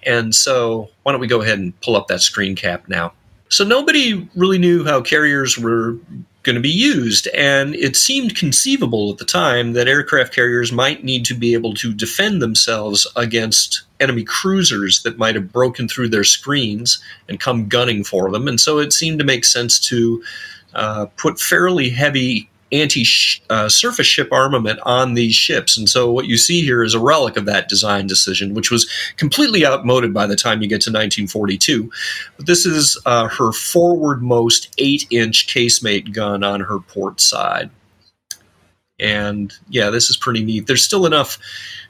And so, why don't we go ahead and pull up that screen cap now? So, nobody really knew how carriers were going to be used. And it seemed conceivable at the time that aircraft carriers might need to be able to defend themselves against enemy cruisers that might have broken through their screens and come gunning for them. And so it seemed to make sense to uh, put fairly heavy anti uh, surface ship armament on these ships. And so what you see here is a relic of that design decision, which was completely outmoded by the time you get to 1942. But this is uh, her forwardmost 8 inch casemate gun on her port side. And yeah, this is pretty neat. There's still enough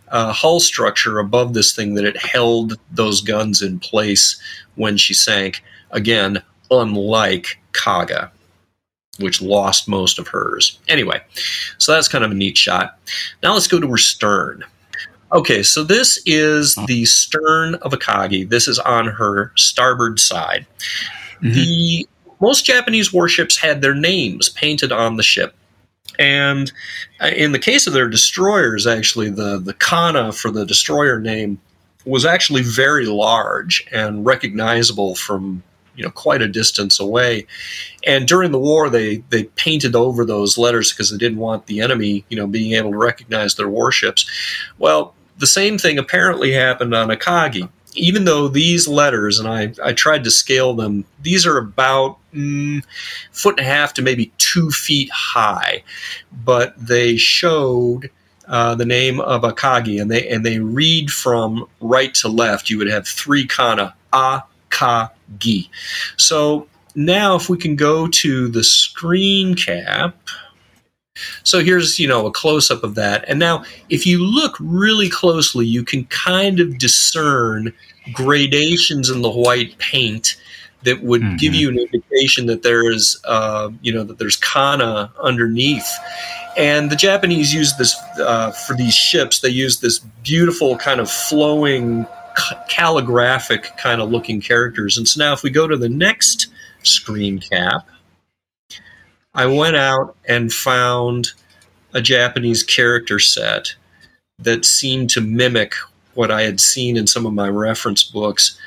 uh, hull structure above this thing that it held those guns in place when she sank. Again, unlike Kaga which lost most of hers. Anyway, so that's kind of a neat shot. Now let's go to her stern. Okay, so this is the stern of Akagi. This is on her starboard side. Mm-hmm. The most Japanese warships had their names painted on the ship. And uh, in the case of their destroyers, actually, the, the kana for the destroyer name was actually very large and recognizable from you know quite a distance away. And during the war, they they painted over those letters because they didn't want the enemy you know being able to recognize their warships. Well, the same thing apparently happened on Akagi. Even though these letters, and I, I tried to scale them, these are about mm, foot and a half to maybe two feet high, but they showed uh, the name of Akagi, and they and they read from right to left. You would have three kana a ka gi. So now if we can go to the screen cap. So here's, you know, a close up of that. And now if you look really closely, you can kind of discern gradations in the white paint that would mm-hmm. give you an indication that there's, uh, you know, that there's kana underneath. And the Japanese use this uh, for these ships. They use this beautiful kind of flowing calligraphic kind of looking characters. And so now, if we go to the next screen cap, I went out and found a Japanese character set that seemed to mimic what I had seen in some of my reference books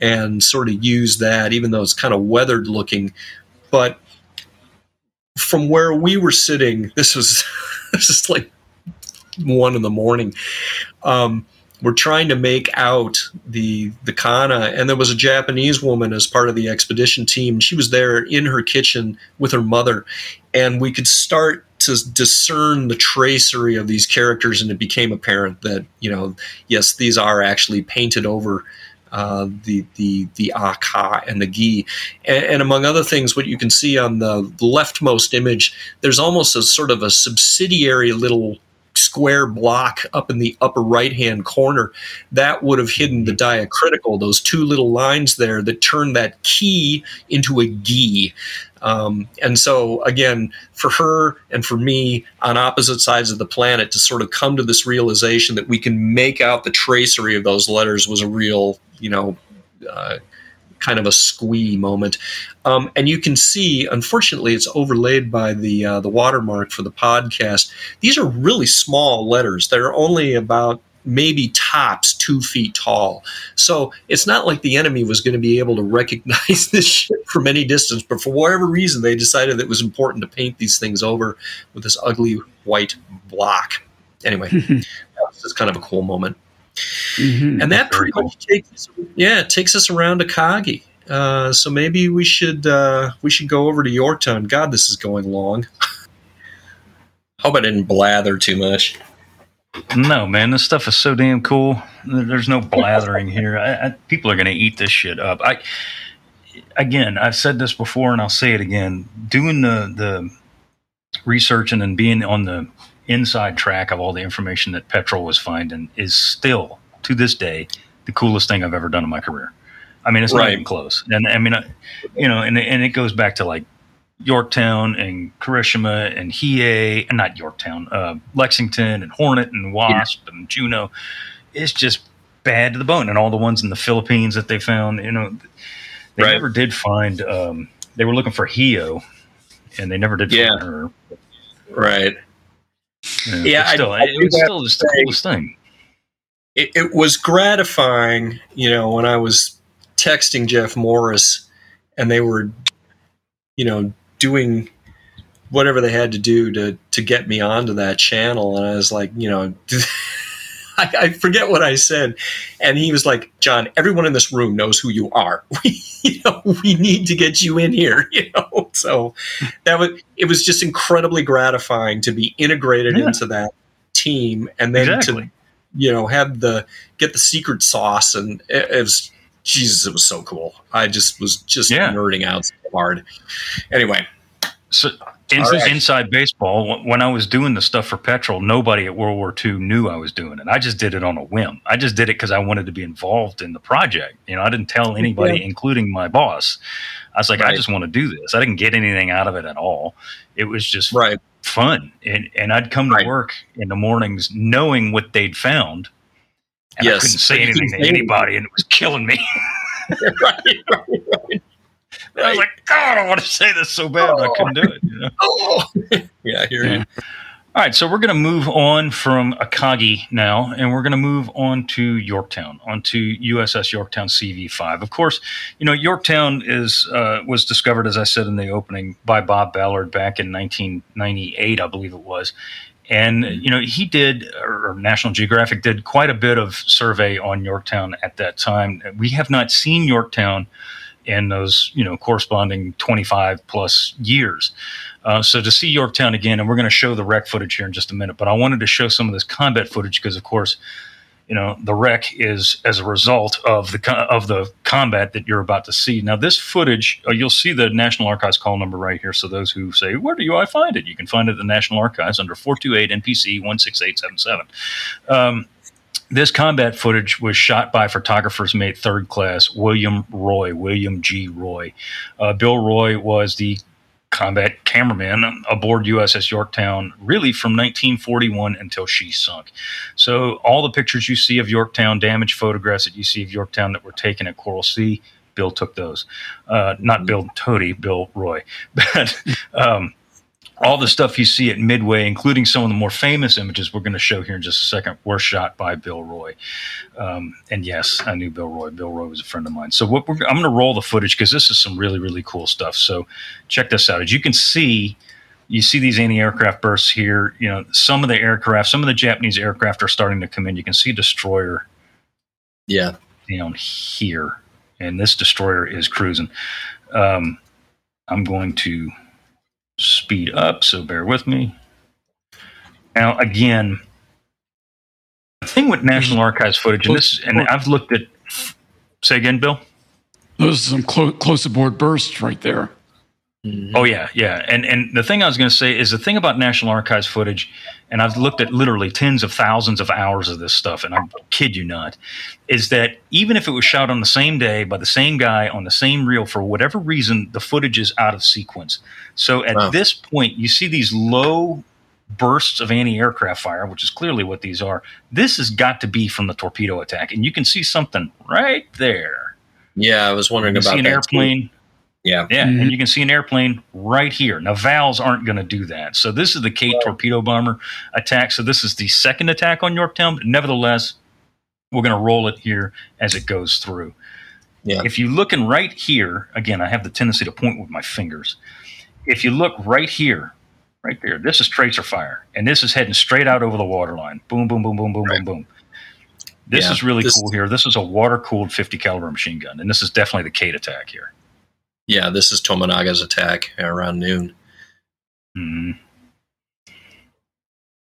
and sort of used that, even though it's kind of weathered looking. But from where we were sitting, this was *laughs* this is like one in the morning. Um, were trying to make out the the kana and there was a japanese woman as part of the expedition team. She was there in her kitchen with her mother and we could start to discern the tracery of these characters and it became apparent that you know yes these are actually painted over uh, the the the aka and the gi, and, and, among other things, what you can see on the leftmost image, there's almost a sort of a subsidiary little square block up in the upper right hand corner, that would have hidden the diacritical, those two little lines there that turn that key into a gi. Um, and so, again, for her and for me on opposite sides of the planet to sort of come to this realization that we can make out the tracery of those letters was a real, you know, uh, kind of a squee moment. Um, and you can see, unfortunately, it's overlaid by the uh, the watermark for the podcast. These are really small letters. They're only about maybe tops two feet tall. So it's not like the enemy was going to be able to recognize *laughs* this ship from any distance. But for whatever reason, they decided it was important to paint these things over with this ugly white block. Anyway, *laughs* that was just kind of a cool moment. Mm-hmm. And that pretty much takes us, yeah, it takes us around to Kagi. Uh, so maybe we should uh, we should go over to Yorktown. God, this is going long. *laughs* Hope I didn't blather too much. No, man, this stuff is so damn cool. There's no blathering here. I, I, people are going to eat this shit up. I again, I've said this before, and I'll say it again. Doing the the researching and being on the inside track of all the information that Petrel was finding is still to this day the coolest thing I've ever done in my career. I mean, it's right. not even close. And I mean, you know, and and it goes back to like Yorktown and Kirishima and Hiei, and not Yorktown, uh, Lexington and Hornet and Wasp yeah. and Juneau. It's just bad to the bone. And all the ones in the Philippines that they found, you know, they right. never did find. Um, they were looking for Hio, and they never did yeah. find her. Right. Yeah, yeah still, I, I it was still just the coolest thing. It, it was gratifying, you know, when I was texting Jeff Morris and they were, you know, doing whatever they had to do to to get me onto that channel. And I was like, you know, *laughs* *laughs* I, I, forget what I said, and he was like, "Jon, everyone in this room knows who you are. *laughs* We, you know, we need to get you in here." *laughs* You know, so that was it was just incredibly gratifying to be integrated yeah. into that team, and then exactly. to you know have the get the secret sauce, and it, it was Jesus, it was so cool. I just was just yeah. nerding out so hard. Anyway, so in, right. inside baseball, when I was doing the stuff for Petrel, nobody at World War II knew I was doing it. I just did it on a whim. I just did it because I wanted to be involved in the project. You know, I didn't tell anybody, yeah. including my boss. I was like, right. I just want to do this. I didn't get anything out of it at all. It was just right. fun, and and I'd come to work in the mornings knowing what they'd found. And yes. I couldn't say anything to anybody, and it was killing me. *laughs* right, right, right. I was like, God, I want to say this so bad, oh. I couldn't do it. You know? *laughs* oh. *laughs* yeah, I hear yeah. you. All right, so we're going to move on from Akagi now, and we're going to move on to Yorktown, onto USS Yorktown CV5. Of course, you know Yorktown is uh, was discovered, as I said in the opening, by Bob Ballard back in 1998, I believe it was, and you know he did, or National Geographic did quite a bit of survey on Yorktown at that time. We have not seen Yorktown in those you know corresponding 25 plus years. Uh, so to see Yorktown again, and we're going to show the wreck footage here in just a minute, but I wanted to show some of this combat footage because, of course, you know the wreck is as a result of the of the combat that you're about to see. Now, this footage, uh, you'll see the National Archives call number right here. So those who say, "Where do I find it?" You can find it at the National Archives under 428 NPC 16877. Um, this combat footage was shot by photographer's mate third class William Roy, William G. Roy. Uh, Bill Roy was the combat cameraman aboard USS Yorktown, really from 1941 until she sunk. So, all the pictures you see of Yorktown, damage photographs that you see of Yorktown that were taken at Coral Sea, Bill took those. Uh, not Bill Toti, Bill Roy. *laughs* But um, all the stuff you see at Midway, including some of the more famous images we're going to show here in just a second, were shot by Bill Roy. Um, and yes, I knew Bill Roy. Bill Roy was a friend of mine. So I'm going to roll the footage because this is some really, really cool stuff. So check this out. As you can see, you see these anti-aircraft bursts here. You know, some of the aircraft, some of the Japanese aircraft are starting to come in. You can see destroyer. Yeah. Down here, and this destroyer is cruising. Um, I'm going to speed up, so bear with me. Now, again, the thing with National Archives footage, and this, and I've looked at. Say again, Bill. Those are some clo- close aboard bursts right there. Oh mm-hmm. yeah, yeah. And and the thing I was going to say is the thing about National Archives footage, and I've looked at literally tens of thousands of hours of this stuff, and I kid you not, is that even if it was shot on the same day by the same guy on the same reel, for whatever reason, the footage is out of sequence. So at wow. this point, you see these low bursts of anti-aircraft fire, which is clearly what these are. This has got to be from the torpedo attack, and you can see something right there. Yeah, I was wondering you about see an airplane. Too yeah. Yeah. Mm-hmm. And you can see an airplane right here. Now, VALs aren't going to do that. So, this is the Kate torpedo bomber attack. So, this is the second attack on Yorktown. But nevertheless, we're going to roll it here as it goes through. Yeah. If you're looking right here, again, I have the tendency to point with my fingers. If you look right here, right there, this is tracer fire, and this is heading straight out over the waterline. Boom, boom, boom, boom, boom, right. boom, boom. This yeah, is really this, cool here. This is a water cooled 50 caliber machine gun, and this is definitely the Kate attack here. Yeah, this is Tomonaga's attack around noon. Mm-hmm.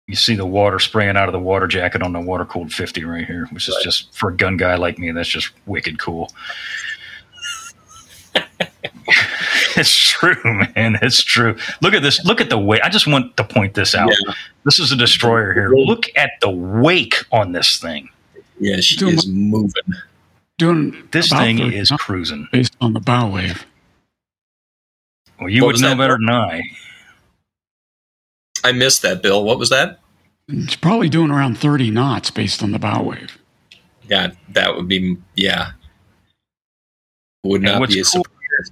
You see the water spraying out of the water jacket on the water cooled 50 right here, which is right. just for a gun guy like me, that's just wicked cool. *laughs* it's true, man. It's true. Look at this. Look at the weight. I just want to point this out. Yeah. This is a destroyer here. Look at the wake on this thing. Yeah, she doing, is moving. Doing this thing is cruising based on the bow wave. Well, you what would know better than I. I missed that, Bill. What was that? It's probably doing around 30 knots based on the bow wave. Yeah, that would be, yeah. Would not be a cool surprise.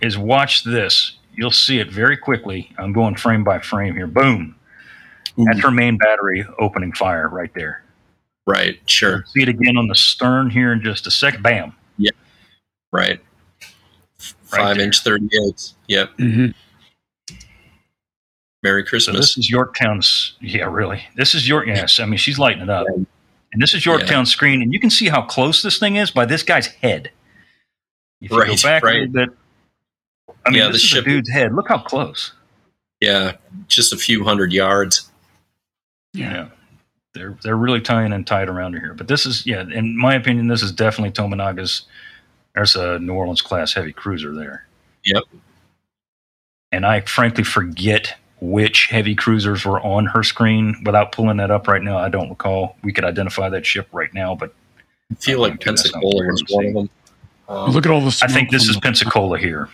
Is watch this. You'll see it very quickly. I'm going frame by frame here. Boom. Ooh. That's her main battery opening fire right there. Right, sure. see it again on the stern here in just a second. Bam. Yeah. Right. Five inch 38. Yep. Mm-hmm. Merry So Christmas. this is Yorktown's. Yeah, really. This is York. Yes, I mean she's lighting it up, and this is Yorktown's screen, and you can see how close this thing is by this guy's head. If you Right, go back a little bit, I mean, Yeah, this the is ship- a dude's head. Look how close. yeah, just a few hundred yards. Yeah. Yeah, they're they're really tying and tight around here. But this is, yeah, in my opinion, this is definitely Tomonaga's. There's a New Orleans class heavy cruiser there. Yep. And I frankly forget which heavy cruisers were on her screen. Without pulling that up right now, I don't recall. We could identify that ship right now, but I feel I like think that's not Pensacola was important. one of them. Um, look at all the I think this is Pensacola here.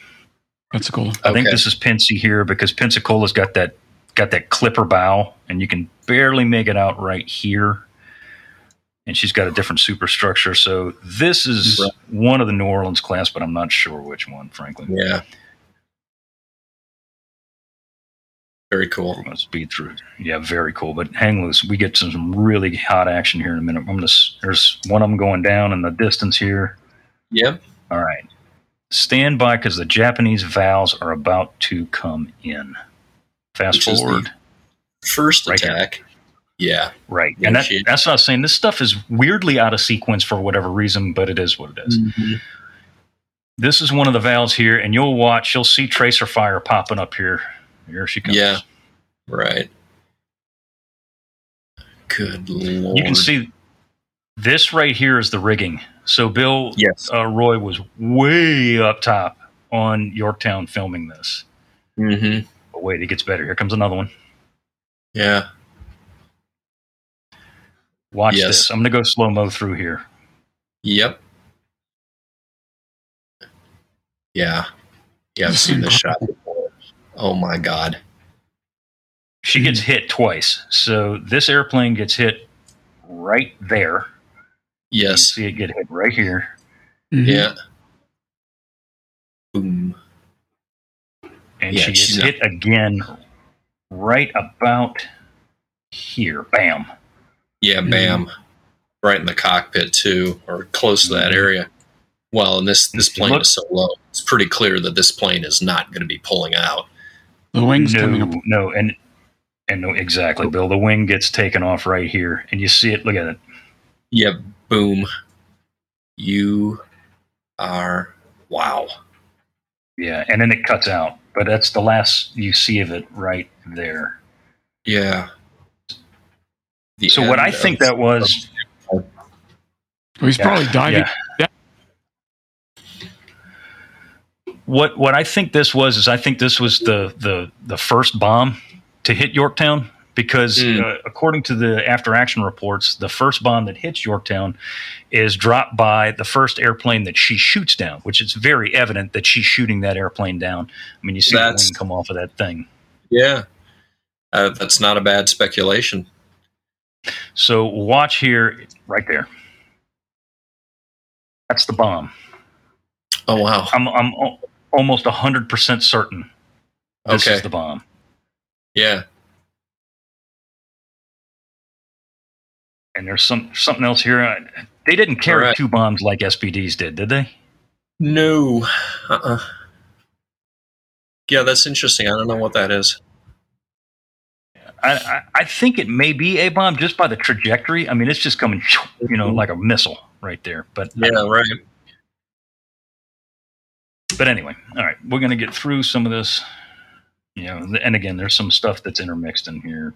Pensacola. I think this is Pensy here because Pensacola's got that got that clipper bow, and you can barely make it out right here. And she's got a different superstructure. So this is Right. one of the New Orleans class, but I'm not sure which one, frankly. yeah. Very cool. Going speed through. Yeah, very cool. But hang loose. We get some really hot action here in a minute. I'm gonna, there's one of them going down in the distance here. Yep. All right. Stand by because the Japanese VALs are about to come in. Fast Which forward. First Right here. Yeah. Right. And that, that's what I was saying. This stuff is weirdly out of sequence for whatever reason, but it is what it is. Mhm. This is one of the VALs here, and you'll watch, you'll see tracer fire popping up here. Here she comes. Yeah. Right. Good lord. You can see this right here is the rigging. So Bill Yes. uh, Roy was way up top on Yorktown filming this. Mm-hmm. But wait, it gets better. Here comes another one. Yeah. Watch Yes. this. I'm going to go slow mo through here. Yep. Yeah. Yeah, I've seen this shot before. Oh my god. She gets hit twice. So this airplane gets hit right there. You Yes. see it get hit right here. Mhm. Yeah. Boom. And Yeah, she gets she's not- hit again right about here. Bam. Yeah, bam. Right in the cockpit too, or close to that Mhm. area. Well, and this this plane look- is so low. It's pretty clear that this plane is not going to be pulling out. The wings coming up. No, no, and and no, exactly, Bill. The wing gets taken off right here, and you see it. Look at it. Yep. Boom. You are wow. Yeah, and then it cuts out, but that's the last you see of it right there. Yeah. The So what I of- think that was, Well, he's Yeah, probably diving. yeah. what what I think this was is I think this was the the the first bomb to hit Yorktown because Mm. uh, according to the after action reports, the first bomb that hits Yorktown is dropped by the first airplane that she shoots down, which is very evident that she's shooting that airplane down. I mean, you see That's- the wing come off of that thing. Yeah. Uh, that's not a bad speculation. So watch here, right there. That's the bomb. Oh wow. I'm I'm almost hundred percent certain this Okay. is the bomb. Yeah. And there's some something else here. Uh, They didn't carry Alright. two bombs like SBDs did, did they? No. Uh-uh. Yeah, that's interesting. I don't know what that is. I, I, think it may be a bomb just by the trajectory. I mean, it's just coming, you know, like a missile right there. But Yeah, right. but anyway, all right, we're gonna get through some of this. You know, and again, there's some stuff that's intermixed in here.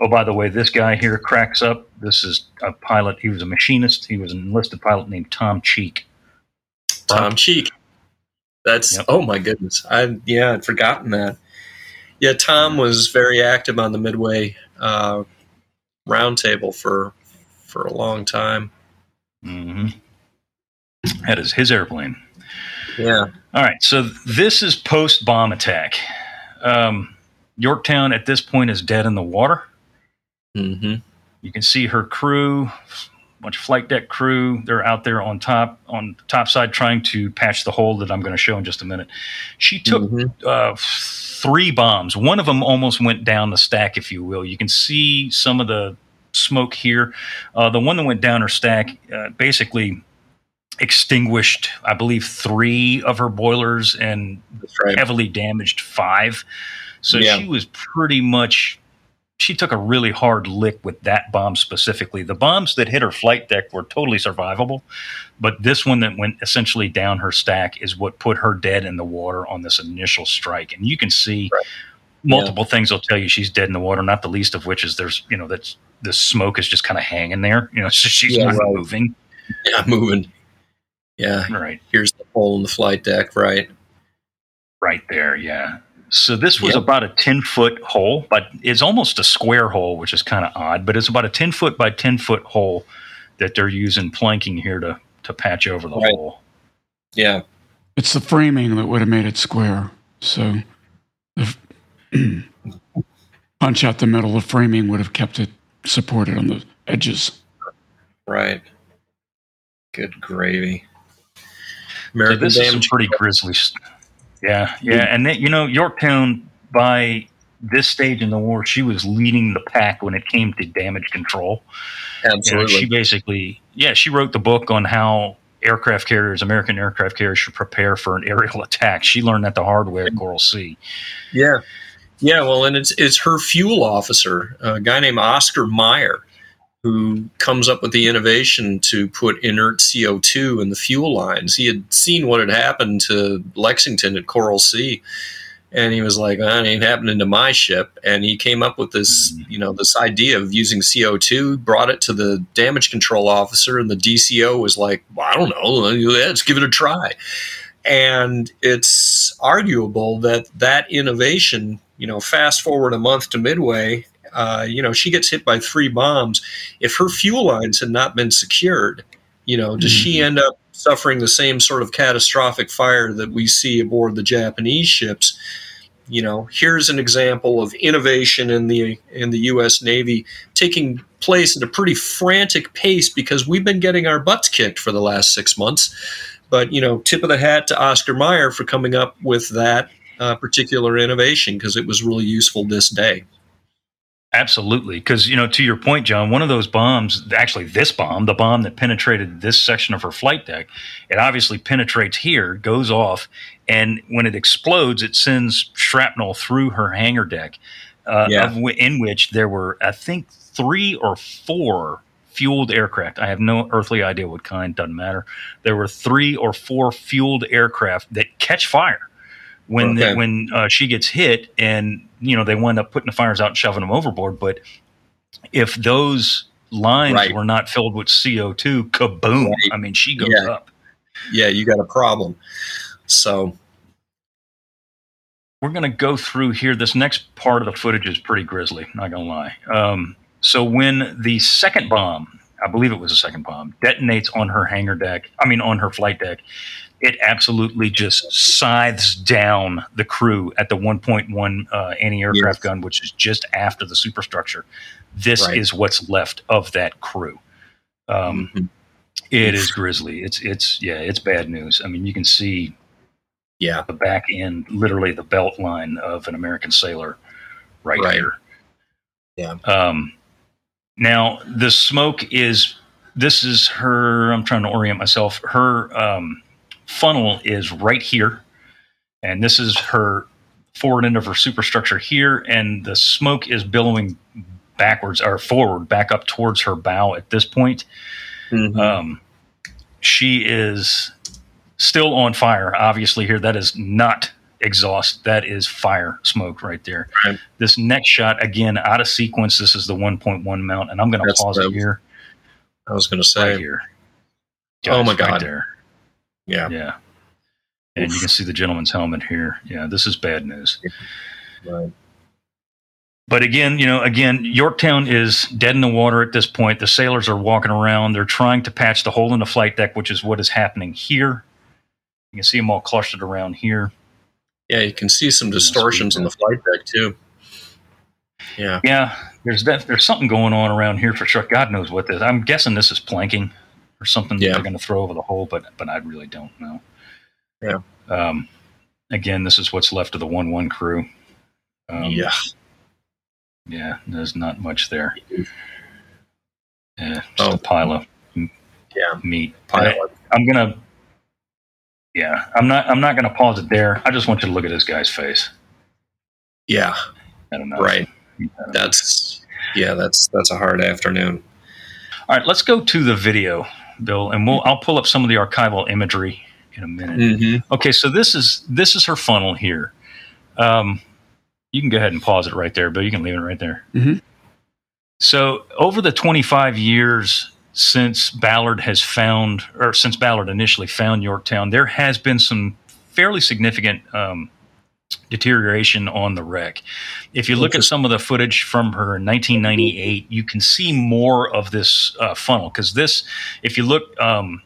Oh, by the way, this guy here cracks up. This is a pilot. He was a machinist. He was an enlisted pilot named Tom Cheek. Tom Cheek. That's Yep. oh my goodness. I yeah, I'd forgotten that. Yeah, Tom was very active on the Midway uh, roundtable for for a long time. hmm That is his airplane. Yeah. All right, so this is post bomb attack. Um, Yorktown at this point is dead in the water. Mm-hmm. You can see her crew, bunch of flight deck crew. They're out there on top, on the top side, trying to patch the hole that I'm going to show in just a minute. She took Mhm. uh, three bombs. One of them almost went down the stack, if you will. You can see some of the smoke here. Uh, the one that went down her stack uh, basically extinguished, I believe, three of her boilers and right. heavily damaged five. So Yeah. she was pretty much. She took a really hard lick with that bomb specifically. The bombs that hit her flight deck were totally survivable, but this one that went essentially down her stack is what put her dead in the water on this initial strike. And you can see Right. multiple things will tell you she's dead in the water. Not the least of which is there's you know that's the smoke is just kind of hanging there. You know, *laughs* so she's Yeah, not right. moving. Yeah, moving. Yeah, Right. here's the hole in the flight deck. Right. Right there, yeah. So this was Yep. about a 10 foot hole, but it's almost a square hole, which is kind of odd, but it's about a 10 foot by 10 foot hole that they're using planking here to, to patch over the Right. hole. Yeah. It's the framing that would have made it square. So the *clears throat* punch out the middle, the framing would have kept it supported on the edges. Right. Good gravy. So American this is some pretty grisly. s- Yeah, yeah. And then, you know, Yorktown, by this stage in the war, she was leading the pack when it came to damage control. You know, Absolutely. she basically, yeah, she wrote the book on how aircraft carriers, American aircraft carriers, should prepare for an *laughs* aerial attack. She learned that the hard way at Coral Sea. Yeah, yeah. Well, and it's it's her fuel officer, a guy named Oscar Meyer, who comes up with the innovation to put inert CO two in the fuel lines. He had seen what had happened to Lexington at Coral Sea, and he was like, "That ain't happening to my ship." And he came up with this, hmm. you know, this idea of using CO two. Brought it to the damage control officer, and the DCO was like, well, "I don't know, let's give it a try." and it's arguable that that innovation you know fast forward a month to midway uh, you know she gets hit by three bombs. If her fuel lines had not been secured you know does she end up suffering the same sort of catastrophic fire that we see aboard the japanese ships? You know here's an example of innovation in the in the US Navy taking place at a pretty frantic pace because we've been getting our butts kicked for the last 6 months. But you know tip of the hat to Oscar Meyer for coming up with that uh, particular innovation because it was really useful this day Absolutely. Because, you know, to your point, Jon, one of those bombs, actually, this bomb, the bomb that penetrated this section of her flight deck, it obviously penetrates here, goes off, and when it explodes, it sends shrapnel through her hangar deck, uh, Yeah. of w- in which there were, I think, three or four fueled aircraft. I have no earthly idea what kind, doesn't matter. There were three or four fueled aircraft that catch fire when Okay. when uh, she gets hit, and you know they wind up putting the fires out and shoving them overboard. But if those lines Right. were not filled with CO two, kaboom! Right. I mean, she goes Yeah. up. yeah you got a problem so We're going to go through here. This next part of the footage is pretty grisly. Not going to lie. Um, so when the second bomb, I believe it was a second bomb, detonates on her hangar deck, I mean on her flight deck, it absolutely just scythes down the crew at the 1.1 uh, anti-aircraft Yes. gun, which is just after the superstructure. This Right. is what's left of that crew. Um, mhm. It is grisly. It's it's yeah, it's bad news. I mean, you can see yeah the back end, literally the belt line of an American sailor, right, Right. here. Yeah. Um, now the smoke is. This is her. I'm trying to orient myself. Her um, funnel is right here, and this is her forward end of her superstructure here, and the smoke is billowing backwards or forward, back up towards her bow at this point. Mhm. Um, she is still on fire. Obviously, here that is not exhaust. That is fire smoke right there. Right. This next shot, again, out of sequence. This is the 1.1 mount, and I'm going to pause it here, I was going to say right here. Oh my God. Right there. Yeah Yeah. And you can see the gentleman's helmet here. Yeah, this is bad news. right. But again, you know, again, Yorktown is dead in the water at this point. The sailors are walking around. They're trying to patch the hole in the flight deck, which is what is happening here. You can see them all clustered around here. yeah you can see some distortions on the flight deck too yeah Yeah, there's that, there's something going on around here for sure. God knows what this. I'm guessing this is planking or something Yeah. that they're going to throw over the hole, but but I really don't know. Yeah. Um, again, this is what's left of the one one crew. Um, yeah Yeah, there's not much there. Yeah, just Oh. a pile of yeah meat. pilot I'm gonna. Yeah, I'm not. I'm not gonna pause it there. I just want you to look at this guy's face. Yeah. I don't know. Right. That's yeah. That's that's a hard afternoon. All right, let's go to the video, Bill, and we'll I'll pull up some of the archival imagery in a minute. Mm-hmm. Okay, so this is this is her funnel here. Um, you can go ahead and pause it right there, Bill. You can leave it right there. Mhm. So over the 25 years since Ballard has found, or since Ballard initially found Yorktown, there has been some fairly significant um, deterioration on the wreck. If you look at some of the footage from her in 1998, you can see more of this uh, funnel because this, if you look, um,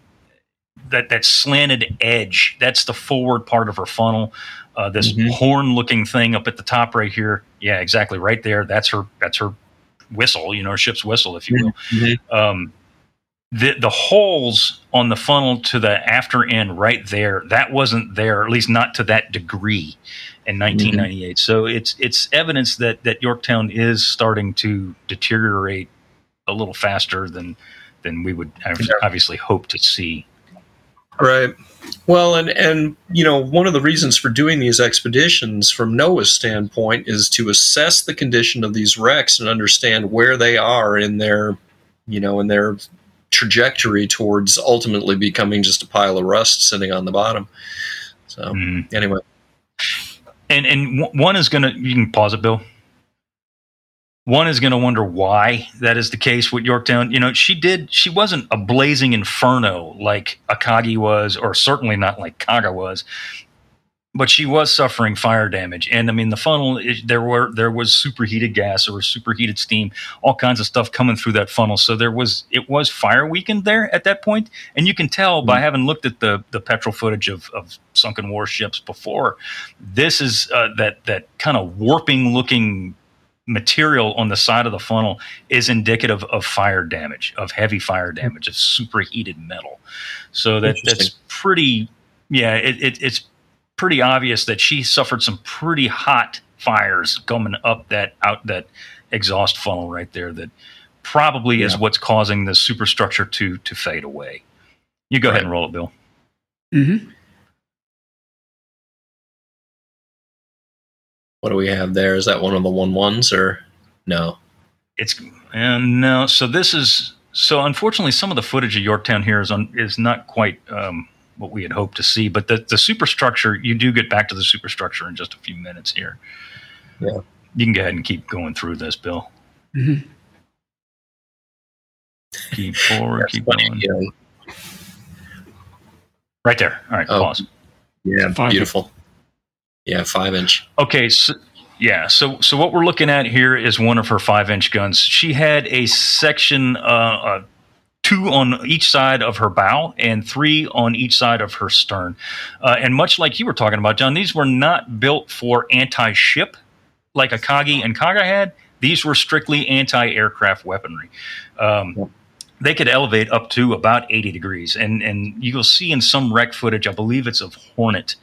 that that slanted edge, that's the forward part of her funnel. Uh, this Mhm. horn-looking thing up at the top right here, yeah, exactly, right there. That's her. That's her whistle. You know, her ship's whistle, if you will Mhm. um, the the holes on the funnel to the after end right there that wasn't there at least not to that degree in mm-hmm. 1998 so it's it's evidence that that yorktown is starting to deteriorate a little faster than than we would obviously hope to see. Right. Well, and and you know, one of the reasons for doing these expeditions from NOAA's standpoint is to assess the condition of these wrecks and understand where they are in their, you know, in their trajectory towards ultimately becoming just a pile of rust sitting on the bottom. So, Mhm. anyway, and and w- one is gonna you can pause it bill one is going to wonder why that is the case with Yorktown. You know, she did, she wasn't a blazing inferno like Akagi was, or certainly not like Kaga was, but she was suffering fire damage. And I mean, the funnel, there were, there was superheated gas or superheated steam, all kinds of stuff coming through that funnel. So there was, it was fire weakened there at that. And you can tell by having looked at the, the Petrel footage of, of sunken warships before, this is uh, that, that kind of warping looking material on the side of the funnel is indicative of fire damage, of heavy fire damage, of superheated metal. So that that's pretty. Yeah, it, it, it's pretty obvious that she suffered some pretty hot fires coming up that out that exhaust funnel right there. That probably is what's causing the superstructure to to fade away. You go ahead and roll it, Bill. Mm-hmm. what do we have there? Is that one of the one ones or no? It's and no. So this is so unfortunately some of the footage of Yorktown here is on is not quite um, what we had hoped to see. But the the superstructure you do get back to the superstructure in just a few minutes here. Yeah. You can go ahead and keep going through this, Bill. Mm-hmm. Keep forward, keep funny, going. you know. Right there. All right, Oh. pause. Yeah, Five. beautiful. Yeah, five inch. Okay, so yeah, so so what we're looking at here is one of her five inch guns. She had a section, uh, uh, two on each side of her bow and three on each side of her stern. Uh, and much like you were talking about, Jon, these were not built for anti ship like Akagi and Kaga had. These were strictly anti aircraft weaponry. Um, they could elevate up to about 80 degrees. And, and you'll see in some wreck footage, I believe it's of Hornet,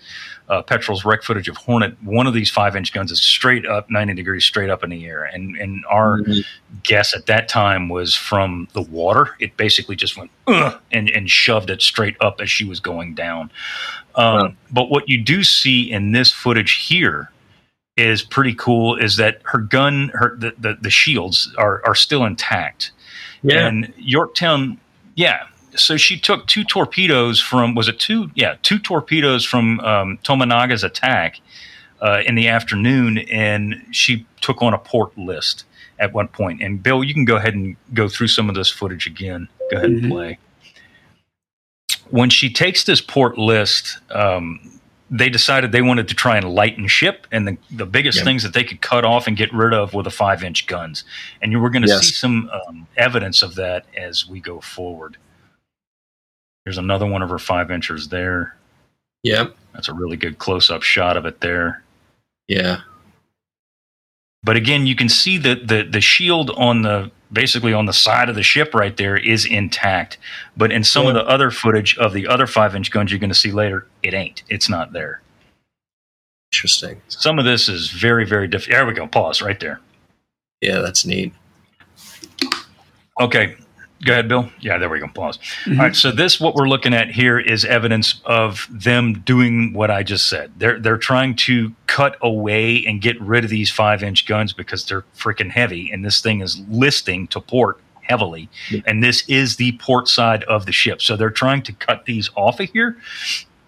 uh, Petrel's wreck footage of Hornet, one of these five inch guns is straight up 90 degrees, straight up in the air. And, and our Mhm. guess at that time was from the water. It basically just went and, and shoved it straight up as she was going down. Um, Wow. But what you do see in this footage here is pretty cool is that her gun, her the, the, the shields are, are still intact. Yeah. And Yorktown, yeah. So she took two torpedoes from, was it two? Yeah, two torpedoes from um, Tomonaga's attack uh, in the afternoon, and she took on a port list at one point. And Bill, you can go ahead and go through some of this footage again. Go ahead Mhm. and play. When she takes this port list, um, they decided they wanted to try and lighten ship, and the, the biggest Yeah. things that they could cut off and get rid of were the five inch guns. And you were going to Yes. see some um, evidence of that as we go forward. There's another one of her five inchers there. yeah. That's a really good close up shot of it there. Yeah. But again, you can see that the the shield on the basically on the side of the ship right there is intact. But in some of the other footage of the other five inch guns you're going to see later, it ain't. It's not there. Interesting. Some of this is very very different. There we go. Pause right there. Yeah, that's neat. Okay. Go ahead, Bill. Yeah, there we go. Pause. Mhm. All right. So this, what we're looking at here, is evidence of them doing what I just said. They're they're trying to cut away and get rid of these five inch guns because they're freaking heavy, and this thing is listing to port heavily, and this is the port side of the ship. So they're trying to cut these off of here.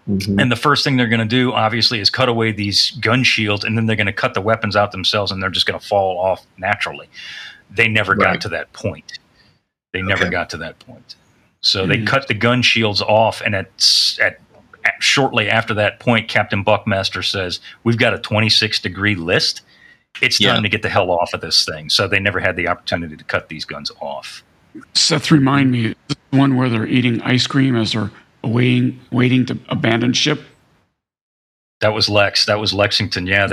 Mm-hmm. And the first thing they're going to do, obviously, is cut away these gun shields, and then they're going to cut the weapons out themselves, and they're just going to fall off naturally. They never right. got to that point. They never okay. got to that point. So mm-hmm. they cut the gun shields off, and at, at, at shortly after that point, Captain Buckmaster says, "We've got a 26 degree list. It's time yeah. to get the hell off of this thing." So they never had the opportunity to cut these guns off. Seth, remind me, the one where they're eating ice cream as they're waiting waiting to abandon ship? That was Lex. That was Lexington. Yeah,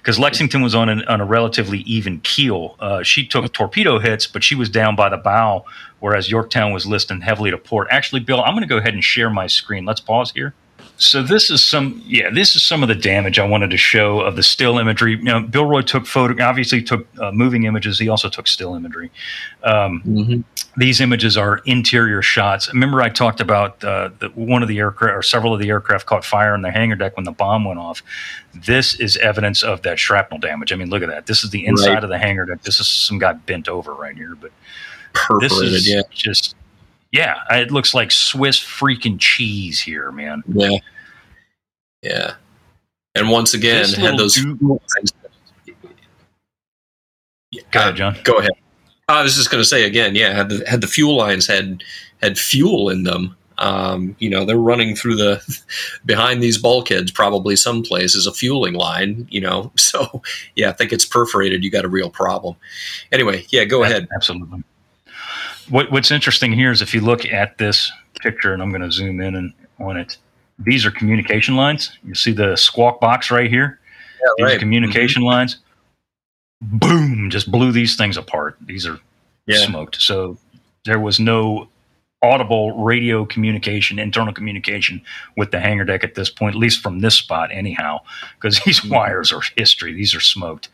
because Lexington was on, an, on a relatively even keel. Uh, she took torpedo hits, but she was down by the bow, whereas Yorktown was listing heavily to port. Actually, Bill, I'm going to go ahead and share my screen. Let's pause here. So this is some, yeah, this is some of the damage I wanted to show of the still imagery. You know, Bill Roy took photo, obviously took uh, moving images. He also took still imagery. Um, mm-hmm these images are interior shots. Remember, I talked about uh, the, one of the aircraft or several of the aircraft caught fire on the hangar deck when the bomb went off. This is evidence of that shrapnel damage. I mean, look at that. This is the inside right. of the hangar deck. This is some guy bent over right here, but Perforated, this is yeah. just yeah. It looks like Swiss freaking cheese here, man. Yeah, yeah. And once again, had those. Do- Go ahead, Jon. Go ahead. I was just going to say again, yeah, had the had the fuel lines had had fuel in them, um, you know, they're running through the *laughs* behind these bulkheads. Probably someplace is a fueling line, you know. *laughs* So yeah, I think it's perforated. You got a real problem. Anyway, yeah, go ahead. Absolutely. What, what's interesting here is if you look at this picture, and I'm going to zoom in and on it. These are communication lines. You see the squawk box right here. Yeah, these right. communication mm-hmm. lines boom, just blew these things apart. These are yeah. smoked. So there was no audible radio communication, internal communication with the hangar deck at this point, at least from this spot, anyhow, because *laughs* these mm-hmm. wires are history. These are smoked.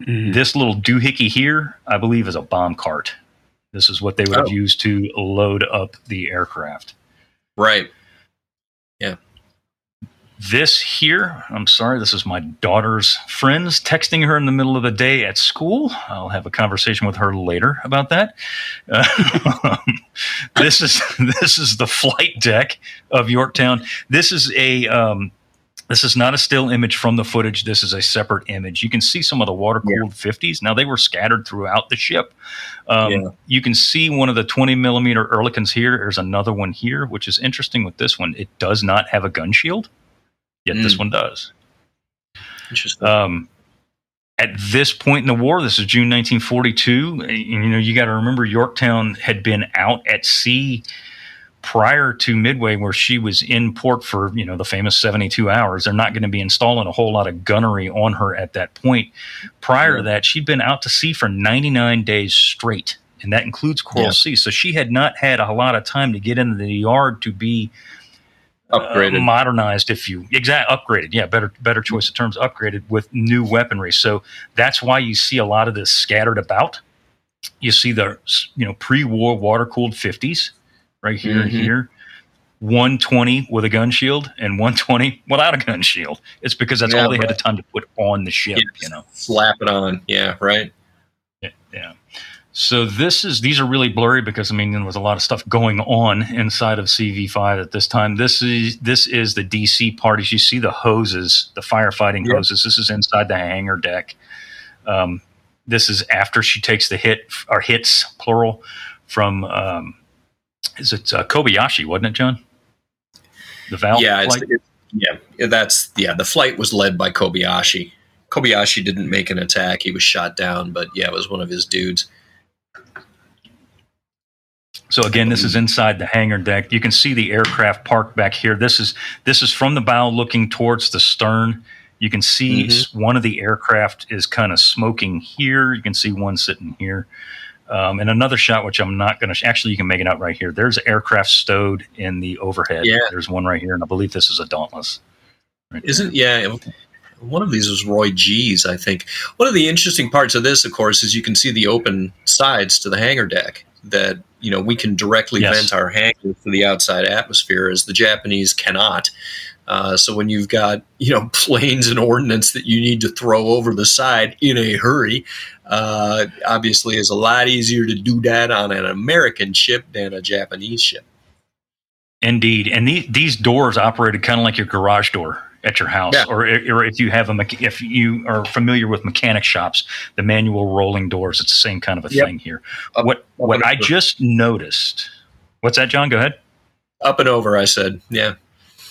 Mm-hmm. This little doohickey here, I believe, is a bomb cart. This is what they would oh. have used to load up the aircraft. Right. Yeah. This here, I'm sorry, this is my daughter's friends texting her in the middle of the day at school. I'll have a conversation with her later about that. Uh, *laughs* this is *laughs* this is the flight deck of Yorktown. This is a um, this is not a still image from the footage. This is a separate image. You can see some of the water cooled yeah. 50s. Now they were scattered throughout the ship. Um, yeah. You can see one of the 20 millimeter Oerlikons here. There's another one here, which is interesting with this one. It does not have a gun shield yet mm. this one does. Interesting. Um, at this point in the war, this is June 1942. You know, you got to remember Yorktown had been out at sea prior to Midway, where she was in port for you know the famous 72 hours. They're not going to be installing a whole lot of gunnery on her at that point. Prior to that, she'd been out to sea for 99 days straight, and that includes Coral yeah. Sea. So she had not had a lot of time to get into the yard to be upgraded, uh, modernized, if you exact upgraded, yeah, better better choice of terms, upgraded with new weaponry. So that's why you see a lot of this scattered about. You see the you know pre-war water cooled fifties right here mm-hmm. and here. 120 with a gun shield and 120 without a gun shield. It's because that's yeah, all they right. had the time to put on the ship, you know. Slap it on. Yeah, right. Yeah. yeah. So this is these are really blurry because I mean there was a lot of stuff going on inside of CV5 at this time. This is this is the DC parties. You see the hoses, the firefighting yeah. hoses. This is inside the hangar deck. Um, this is after she takes the hit or hits plural from um, is it uh, Kobayashi, wasn't it, Jon? The VALs. Yeah, it's, it's, yeah, that's yeah. The flight was led by Kobayashi. Kobayashi didn't make an attack; he was shot down. But yeah, it was one of his dudes. So again, this is inside the hangar deck. You can see the aircraft parked back here. This is this is from the bow looking towards the stern. You can see mm-hmm. one of the aircraft is kind of smoking here. You can see one sitting here. Um, and another shot, which I'm not going to actually, you can make it out right here. There's aircraft stowed in the overhead. Yeah. There's one right here, and I believe this is a Dauntless. Right Isn't there. yeah? One of these was Roy G's, I think. One of the interesting parts of this, of course, is you can see the open sides to the hangar deck that you know we can directly yes. vent our hangars to the outside atmosphere, as the Japanese cannot. Uh, so when you've got you know *laughs* planes and ordnance that you need to throw over the side in a hurry, uh, obviously it's a lot easier to do that on an American ship than a Japanese ship. Indeed, and the, these doors operated kind of like your garage door at your house, Yeah. or, or if you have a mecha- if you are familiar with mechanic shops, the manual rolling doors. It's the same kind of a Yep. thing here. Up- what up what I over. just noticed. What's that, Jon? Go ahead. Up and over, I said, yeah,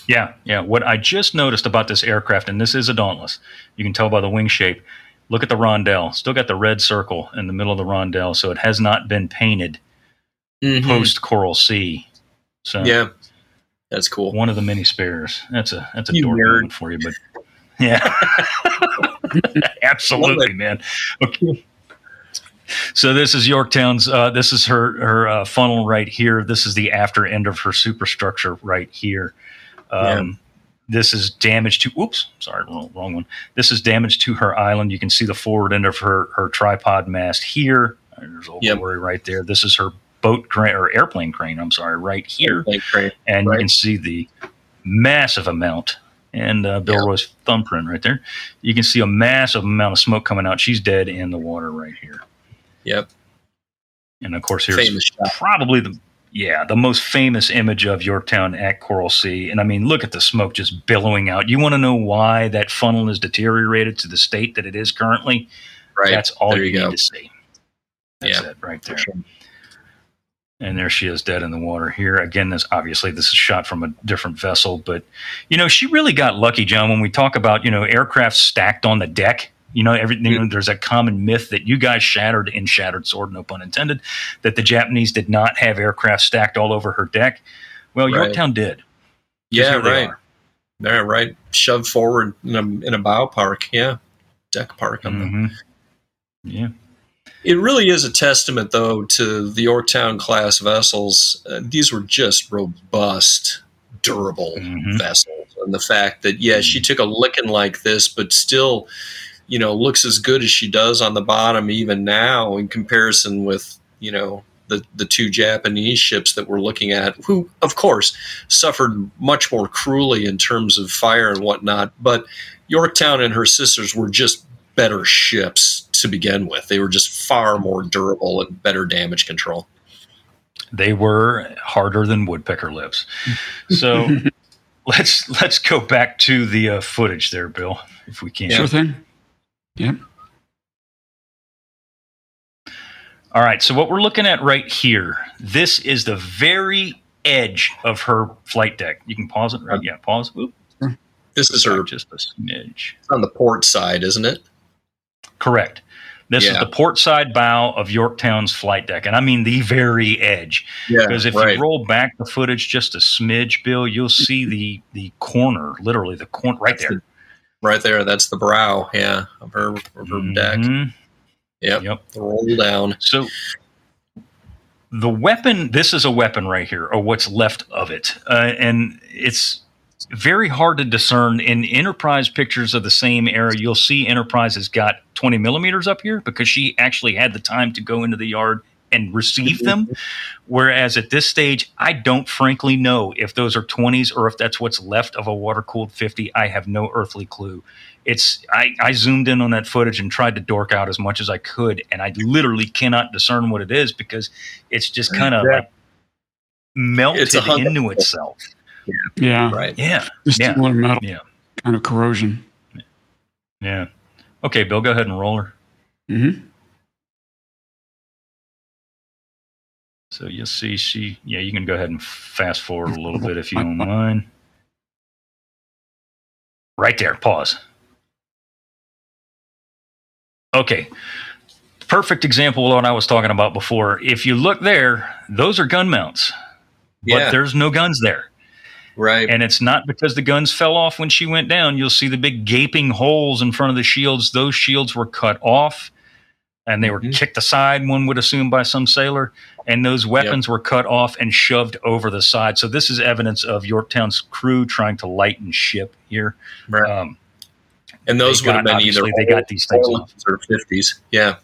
Yeah, yeah. What I just noticed about this aircraft, and this is a Dauntless, you can tell by the wing shape. Look at the roundel. Still got the red circle in the middle of the roundel, so it has not been painted Mhm. post Coral Sea. So yeah, that's cool. one of the many spares. That's a that's a You dork nerd. moment for you, but *laughs* yeah, *laughs* absolutely, man. Okay. So this is Yorktown's. Uh, this is her her uh, funnel right here. This is the after end of her superstructure right here. Um, This is damage to. Oops, sorry, wrong, wrong one. This is damage to her island. You can see the forward end of her her tripod mast here. There's old Yep. glory right there. This is her boat crane or airplane crane. I'm sorry, right here great. and Right. you can see the massive amount and uh, Bill Yeah. Roy's thumbprint right there. You can see a massive amount of smoke coming out. She's dead in the water right here. Yep, And of course, here's famous shot. probably the yeah the most famous image of Yorktown at Coral Sea. And I mean, look at the smoke just billowing out. You want to know why that funnel is deteriorated to the state that it is currently? Right, That's all There you, you need to see. That's Yeah, it right there. sure. and there she is dead in the water here again this obviously this is shot from a different vessel but you know she really got lucky jon when we talk about you know aircraft stacked on the deck you know everything you know, there's a common myth that you guys shattered in shattered sword no pun intended that the japanese did not have aircraft stacked all over her deck well Right. yorktown did. Yeah, here they right. are. Right. Shoved forward in a, in a bow park. Yeah, deck park on them. Mhm. yeah It really is a testament, though, to the Yorktown class vessels. Uh, these were just robust, durable Mhm. vessels, and the fact that yeah, she took a licking like this, but still, you know, looks as good as she does on the bottom even now in comparison with you know the the two Japanese ships that we're looking at, who of course suffered much more cruelly in terms of fire and whatnot, but Yorktown and her sisters were just better ships to begin with. They were just far more durable and better damage control. they were harder than woodpecker lips so *laughs* let's let's go back to the uh, footage there bill if we can Sure thing. Yep. All right, so what we're looking at right here, this is the very edge of her flight deck. You can pause it, right? Yeah, pause. Oop, This is her just a smidge. on the port side, isn't it? Correct. This is the port side bow of Yorktown's flight deck, and I mean the very edge. Yeah, Because if you roll back the footage just a smidge, Bill, you'll see the the corner, literally the corner right That's there. Right there, that's the brow, yeah, of her of her deck. Mhm. Yep. Yep. The roll down. So the weapon, this is a weapon right here, or what's left of it, uh, and it's very hard to discern in Enterprise pictures of the same era. You'll see Enterprise has got 20 millimeters up here because she actually had the time to go into the yard and receive them. Whereas at this stage, I don't frankly know if those are 20s or if that's what's left of a water cooled 50. I have no earthly clue. It's I, I zoomed in on that footage and tried to dork out as much as I could, and I literally cannot discern what it is because it's just kind of Yeah. like melted It's a into itself. Yeah. Right. Yeah, Just Yeah. similar metal Yeah. kind of corrosion. yeah. Okay, Bill, go ahead and roll her. hmm So you'll see she, yeah, you can go ahead and fast forward a little bit if you don't *laughs* mind. Right there, pause. Okay. Perfect example of what I was talking about before. If you look there, those are gun mounts, but Yeah. there's no guns there. Right. And it's not because the guns fell off when she went down. You'll see the big gaping holes in front of the shields. Those shields were cut off and they were Mhm. kicked aside, one would assume, by some sailor. And those weapons were cut off and shoved over the side. So this is evidence of Yorktown's crew trying to lighten ship here. right. Um, and those would have been either they got these things off. or fifties. Yeah.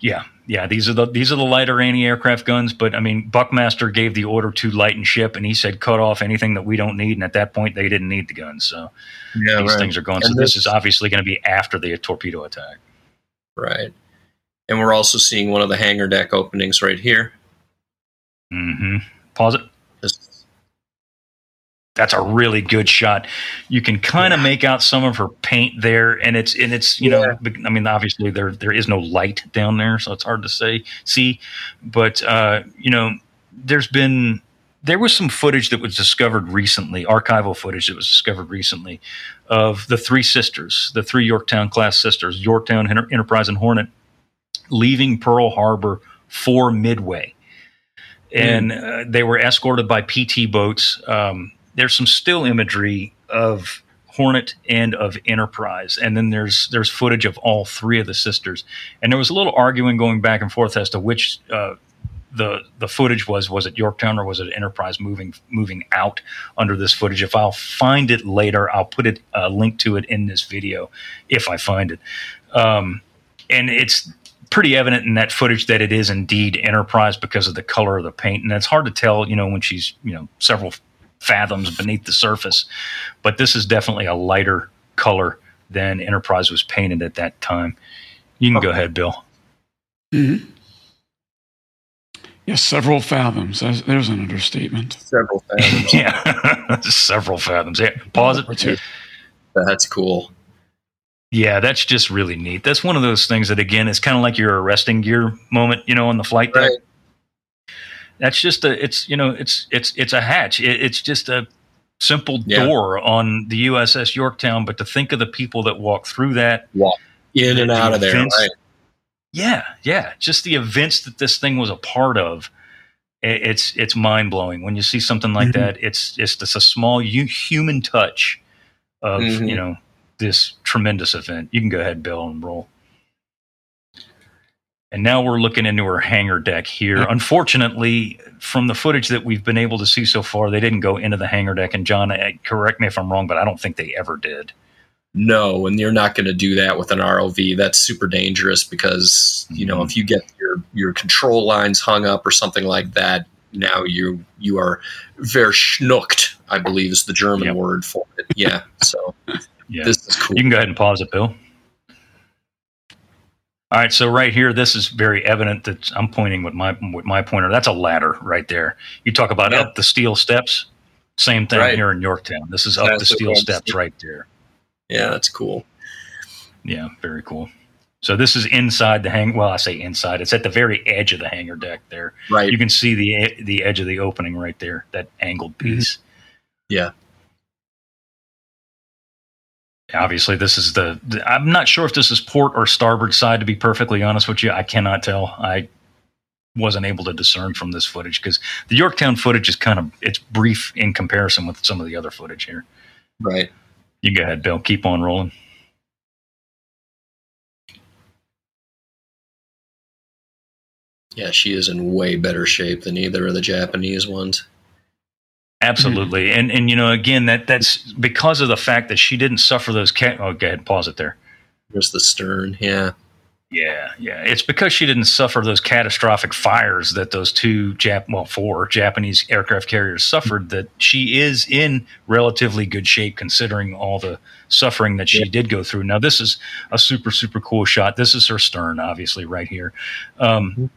Yeah, yeah. These are the these are the lighter anti-aircraft guns. But I mean, Buckmaster gave the order to lighten ship, and he said cut off anything that we don't need. And at that point, they didn't need the guns. So Yeah, these right. things are gone. And so this this- is obviously going to be after the torpedo attack. Right. And we're also seeing one of the hangar deck openings right here. Mm-hmm. Pause it. That's a really good shot. You can kind of make out some of her paint there, and it's and it's you know, I mean, obviously there there is no light down there, so it's hard to say see, but uh, you know, there's been there was some footage that was discovered recently, archival footage that was discovered recently, of the three sisters, the three Yorktown class sisters, Yorktown, Enter- Enterprise, and Hornet, leaving Pearl Harbor for Midway and uh, they were escorted by PT boats. Um, there's some still imagery of Hornet and of Enterprise, and then there's there's footage of all three of the sisters. And there was a little arguing going back and forth as to which uh, the the footage was. Was it Yorktown or was it Enterprise moving moving out under this footage? If I'll find it later, I'll put it a link to it in this video if I find it. Um, and it's pretty evident in that footage that it is indeed Enterprise because of the color of the paint, and it's hard to tell, you know, when she's you know several fathoms beneath the surface. But this is definitely a lighter color than Enterprise was painted at that time. You can go ahead, Bill. hmm Yes, several fathoms. There's, there's an understatement. Several fathoms. *laughs* yeah, *laughs* several fathoms. Yeah, pause Or it. two. That's cool. Yeah, that's just really neat. That's one of those things that again is kind of like your arresting gear moment, you know, on the flight deck. Right. That's just a it's you know it's it's it's a hatch. It, it's just a simple Yeah. door on the USS Yorktown. But to think of the people that walk through that, Walk in and out of there. events- Right. Yeah, yeah, just the events that this thing was a part of. It's it's mind blowing when you see something like Mm-hmm. Mhm. that. It's it's just a small hu- human touch of Mhm. you know this tremendous event. You can go ahead, Bill, and roll. And now we're looking into her hangar deck here. Yeah. Unfortunately, from the footage that we've been able to see so far, they didn't go into the hangar deck. And Jon, eh, correct me if I'm wrong, but I don't think they ever did. No, and you're not going to do that with an ROV. That's super dangerous because you know Mhm. if you get your your control lines hung up or something like that, now you you are verschnuckt. I believe is the German Yep. word for it. Yeah. So *laughs* Yeah. this is cool. You can go ahead and pause it, Bill. All right, so right here, this is very evident that I'm pointing with my with my pointer. That's a ladder right there. You talk about up the steel steps. Same thing Right. here in Yorktown. This is up That's the steel steps right there. Yeah, that's cool. Yeah, very cool. So this is inside the hang. Well, I say inside. It's at the very edge of the hangar deck. There, Right. you can see the the edge of the opening right there. That angled mm-hmm. piece. Yeah. Obviously, this is the. I'm not sure if this is port or starboard side. To be perfectly honest with you, I cannot tell. I wasn't able to discern from this footage because the Yorktown footage is kind of it's brief in comparison with some of the other footage here. Right. You go ahead, Bill. Keep on rolling. Yeah, she is in way better shape than either of the Japanese ones. Absolutely, hmm. and and you know again that that's because of the fact that she didn't suffer those cat. Oh, go ahead, pause it there. There's the stern. Yeah. Yeah, yeah. It's because she didn't suffer those catastrophic fires that those two Jap well four Japanese aircraft carriers suffered that she is in relatively good shape considering all the suffering that she Yeah. did go through. Now this is a super super cool shot. This is her stern obviously right here. Um,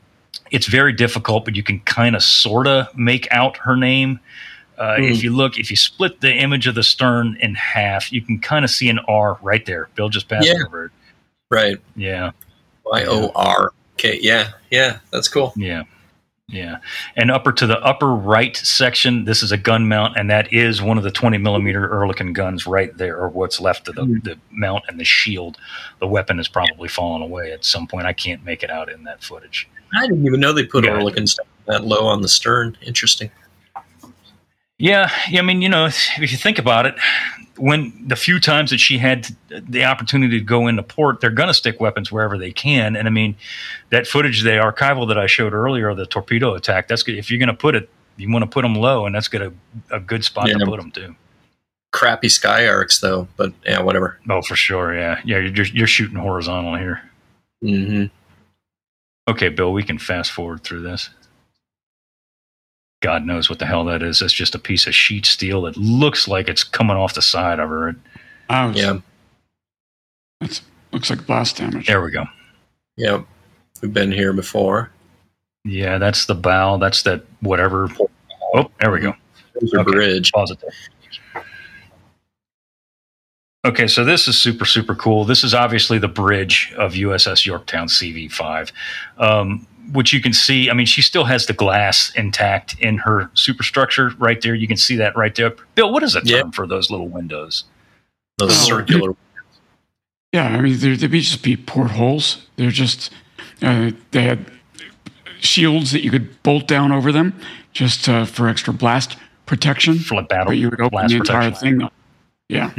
it's very difficult but you can kind of sort of make out her name. Uh, Hmm. If you look, if you split the image of the stern in half, you can kind of see an R right there. Bill just passed Yeah. over it. Right. Yeah. Y O R K. Yeah. Yeah. That's cool. Yeah. Yeah. And upper to the upper right section, this is a gun mount, and that is one of the 20 millimeter Oerlikon guns right there, or what's left of the, Mhm. the mount and the shield. The weapon has probably fallen away at some point. I can't make it out in that footage. I didn't even know they put Yeah. Stuff that low on the stern. Interesting. Yeah. yeah, I mean, you know, if you think about it, when the few times that she had the opportunity to go into port, they're going to stick weapons wherever they can. And I mean, that footage, the archival that I showed earlier the torpedo attack, that's good. If you're going to put it, you want to put them low, and that's good, a, a good spot to put them too. Crappy sky arcs though, but yeah, whatever. Oh, for sure. Yeah. Yeah. You're, you're shooting horizontal here. hmm Okay, Bill, we can fast forward through this. God knows what the hell that is. That's just a piece of sheet steel that looks like it's coming off the side of her. Ouch. Yeah. It looks like blast damage. There we go. Yep. We've been here before. Yeah, that's the bow. That's that whatever. Oh, there we go. There's your Okay. bridge. Pause it there. Okay, so this is super, super cool. This is obviously the bridge of USS Yorktown CV5, um, which you can see. I mean, she still has the glass intact in her superstructure right there. You can see that right there. Bill, what is the term Yeah. for those little windows? Those Oh. circular. Yeah, I mean, they're, they'd be just be portholes. They're just, uh, they had shields that you could bolt down over them just uh, for extra blast protection. For like battle But you would open blast the entire protection. thing up. Yeah.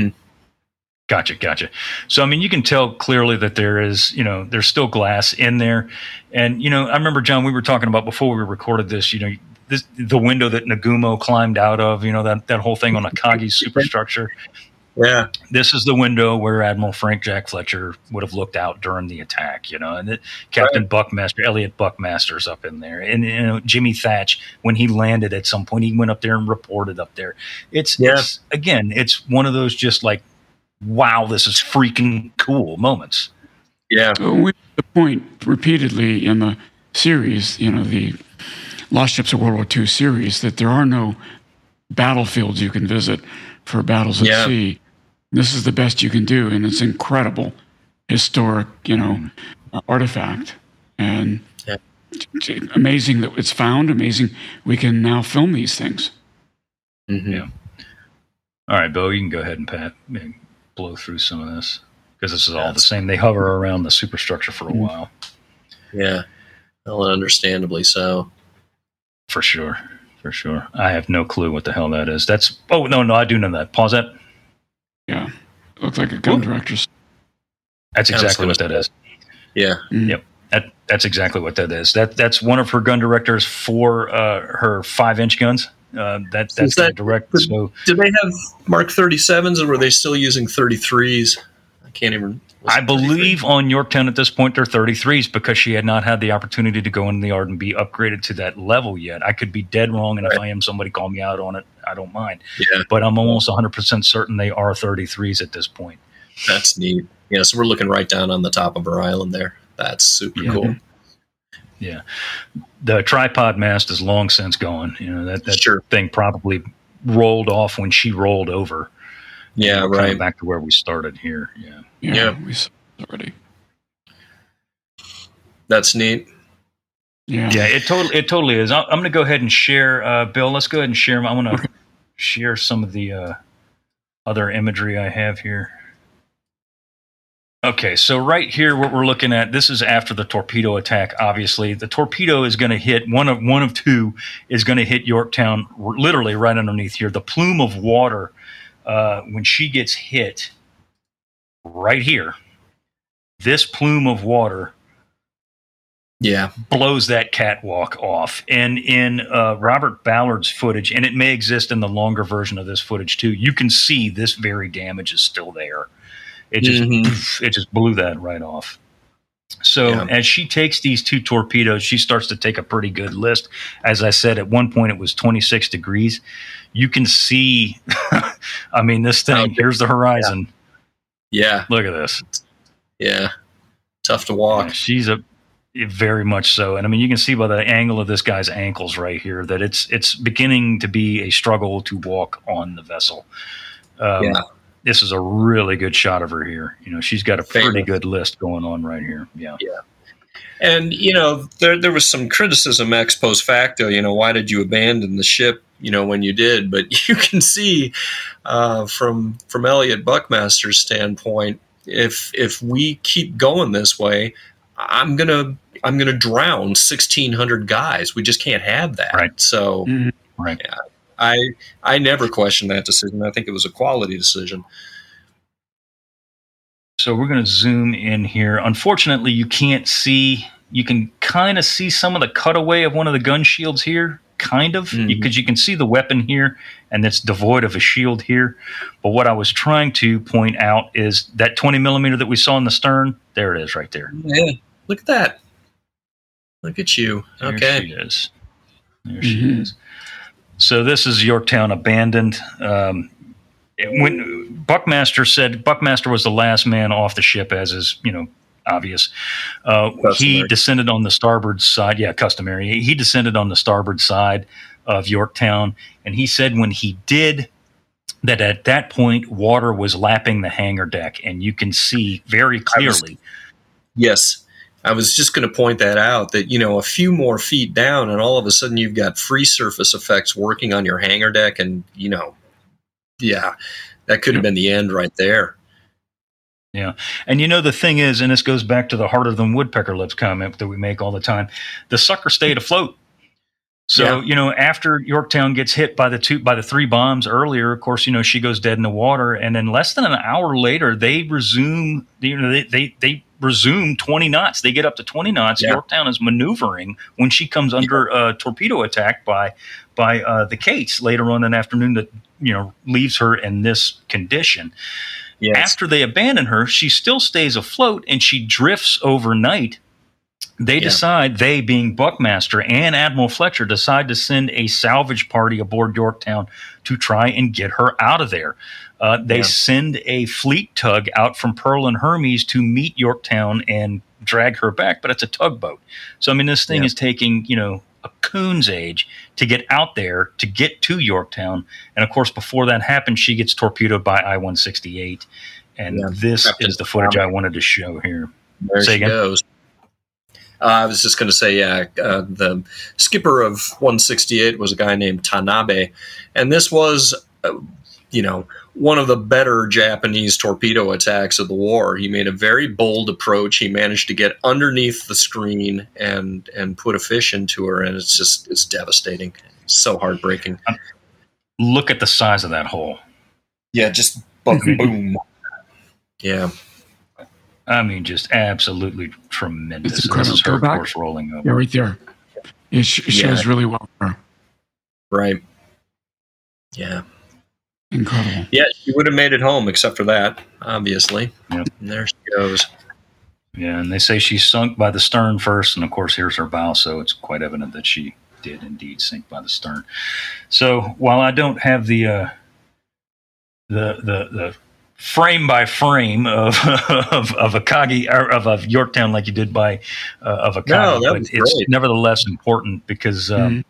Gotcha, gotcha. So I mean, you can tell clearly that there is, you know, there's still glass in there, and you know, I remember Jon, we were talking about before we recorded this. You know, this the window that Nagumo climbed out of. You know, that that whole thing on Akagi's superstructure. Yeah. This is the window where Admiral Frank Jack Fletcher would have looked out during the attack. You know, and it, Captain Buckmaster, Elliott Buckmaster's up in there, and you know Jimmy Thach when he landed at some point, he went up there and reported up there. It's, Yeah. it's again, it's one of those just like wow, this is freaking cool moments. Yeah. So we the point repeatedly in the series, you know, the Lost Ships of World War II series, that there are no battlefields you can visit for battles at Yeah. sea. This is the best you can do, and it's incredible historic, you know, uh, artifact. And Yeah. it's amazing that it's found, amazing we can now film these things. Mhm. Yeah. All right, Bill, you can go ahead and pat and blow through some of this because this is all the same. They hover around the superstructure for a Mhm. while, Yeah. Well, understandably so. for sure, for sure. I have no clue what the hell that is. That's oh no, no, I do know that. Pause that. Yeah. It looks like a gun Ooh. director's. That's exactly what that is. Yeah. Yep. That that's exactly what that is. That that's one of her gun directors for uh, her five inch guns. Uh, that that's that- direct. So Did they have Mark 37s or were they still using 33s? I can't even. I it 33? believe on Yorktown at this point they're 33s because she had not had the opportunity to go into the yard and be upgraded to that level yet. I could be dead wrong, and if I am, somebody call me out on it. I don't mind. Yeah. But I'm almost 100% certain they are 33s at this point. That's neat. Yeah. So we're looking right down on the top of her island there. That's super Yeah. cool. The tripod mast is long since gone. You know that that Sure. thing probably rolled off when she rolled over. Yeah. We're kinda Right. Back to where we started here. Yeah. Yeah. Yeah. We already. That's neat. Yeah. Yeah, it totally it totally is. I'm, I'm going to go ahead and share, uh, Bill. Let's go ahead and share. I'm going to share some of the uh, other imagery I have here. Okay, so right here, what we're looking at, this is after the torpedo attack. Obviously, the torpedo is going to hit one of one of two is going to hit Yorktown, literally right underneath here. The plume of water uh, when she gets hit, right here. This plume of water Yeah. blows that catwalk off. And in uh, Robert Ballard's footage, and it may exist in the longer version of this footage too, you can see this very damage is still there. It just Mhm. it just blew that right off. So Yeah. as she takes these two torpedoes, she starts to take a pretty good list. As I said, at one point it was 26 degrees. You can see, *laughs* I mean, this thing. Here's the horizon. Yeah. Look at this. Yeah. Tough to walk. Yeah, she's a very much so, and I mean you can see by the angle of this guy's ankles right here that it's it's beginning to be a struggle to walk on the vessel. Um, Yeah. This is a really good shot of her here. You know, she's got a pretty good list going on right here. Yeah. Yeah. And you know, there there was some criticism ex post facto. You know, why did you abandon the ship? You know, when you did, but *laughs* you can see uh, from from Elliott Buckmaster's standpoint, if if we keep going this way, I'm gonna I'm gonna drown 1,600 guys. We just can't have that. Right. So Mhm. Right. I I never questioned that decision. I think it was a quality decision. So we're going to zoom in here. Unfortunately, you can't see. You can kind of see some of the cutaway of one of the gun shields here, kind of, Mhm. because you can see the weapon here, and it's devoid of a shield here. But what I was trying to point out is that 20 millimeter that we saw in the stern. There it is, right there. Yeah, look at that. Look at you. There Okay. There she is. There Mhm. she is. So this is Yorktown abandoned. Um, when Buckmaster said Buckmaster was the last man off the ship, as is you know obvious. Uh, he descended on the starboard side. Yeah, customary. He- descended on the starboard side of Yorktown, and he said when he did that at that point water was lapping the hangar deck, and you can see very I was- clearly. Yes. I was just going to point that out that, you know, a few more feet down, and all of a sudden you've got free surface effects working on your hangar deck. And, you know, yeah, that could have been the end right there. Yeah. And you know the thing is, and this goes back to the harder than woodpecker lips comment that we make all the time. The sucker stayed afloat. So Yeah. you know, after Yorktown gets hit by the two by the three bombs earlier, of course, you know she goes dead in the water, and then less than an hour later, they resume. You know, they they, they resume twenty knots. They get up to twenty knots. Yeah. Yorktown is maneuvering when she comes under a torpedo attack by by uh, the Kates later on in the afternoon. That you know leaves her in this condition Yes. after they abandon her, she still stays afloat and she drifts overnight. They Yeah. decide, they being Buckmaster and Admiral Fletcher, decide to send a salvage party aboard Yorktown to try and get her out of there. Uh, they Yeah. send a fleet tug out from Pearl and Hermes to meet Yorktown and drag her back, but it's a tugboat. So, I mean, this thing Yeah. is taking, you know, a coon's age to get out there to get to Yorktown. And of course, before that happens, she gets torpedoed by I 168. And this Captain is the footage I wanted to show here. There Say she again? goes. Uh, I was just going to say, yeah, uh, the skipper of 168 was a guy named Tanabe, and this was, uh, you know, one of the better Japanese torpedo attacks of the war. He made a very bold approach. He managed to get underneath the screen and and put a fish into her, and it's just it's devastating. so heartbreaking. Look at the size of that hole. Yeah, just boom. *laughs* Yeah. I mean, just absolutely tremendous. It's And This is her, incredible. Go back. rolling over. Yeah, right there. It, sh- it shows Yeah. really well. Right. Yeah. Incredible. Yeah, she would have made it home except for that, obviously. Yep. And there she goes. Yeah, and they say she sunk by the stern first, and of course, here's her bow, so it's quite evident that she did indeed sink by the stern. So while I don't have the uh, the the the frame by frame of *laughs* of of Akagi or of, of Yorktown like you did by uh, of Akagi, No, but it's great. nevertheless important because. Um, Mhm.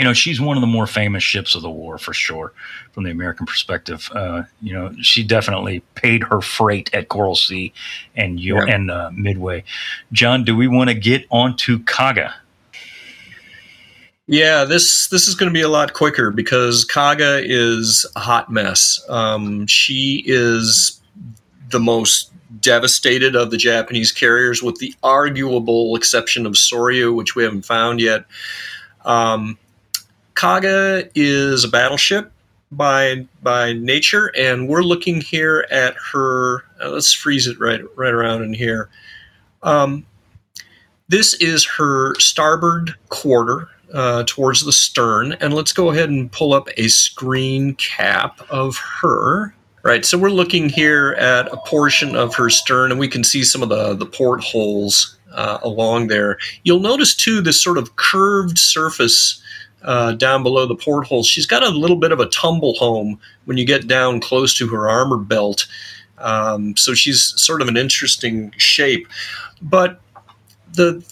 you know she's one of the more famous ships of the war for sure from the american perspective uh, you know she definitely paid her freight at coral sea and your Yeah. and uh, midway jon do we want to get onto kaga Yeah, this this is going to be a lot quicker because Kaga is a hot mess. Um, she is the most devastated of the Japanese carriers, with the arguable exception of Soryu, which we haven't found yet. Um, Kaga is a battleship by by nature, and we're looking here at her. uh, let's freeze it right right around in here. Um, this is her starboard quarter uh, towards the stern, and let's go ahead and pull up a screen cap of her. Right, so we're looking here at a portion of her stern, and we can see some of the the portholes uh, along there. You'll notice too this sort of curved surface uh, down below the porthole. She's got a little bit of a tumble home when you get down close to her armor belt. Um, so she's sort of an interesting shape. But the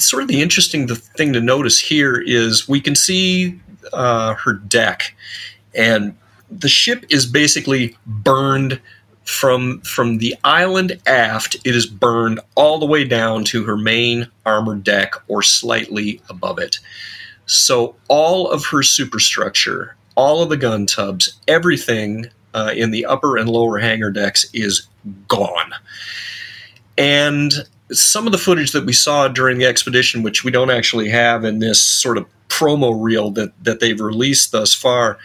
sort of the interesting thing to notice here is we can see uh, her deck, and the ship is basically burned from from the island aft. It is burned all the way down to her main armored deck or slightly above it. So all of her superstructure, all of the gun tubs, everything uh, in the upper and lower hangar decks is gone. And some of the footage that we saw during the expedition, which we don't actually have in this sort of promo reel that, that they've released thus far,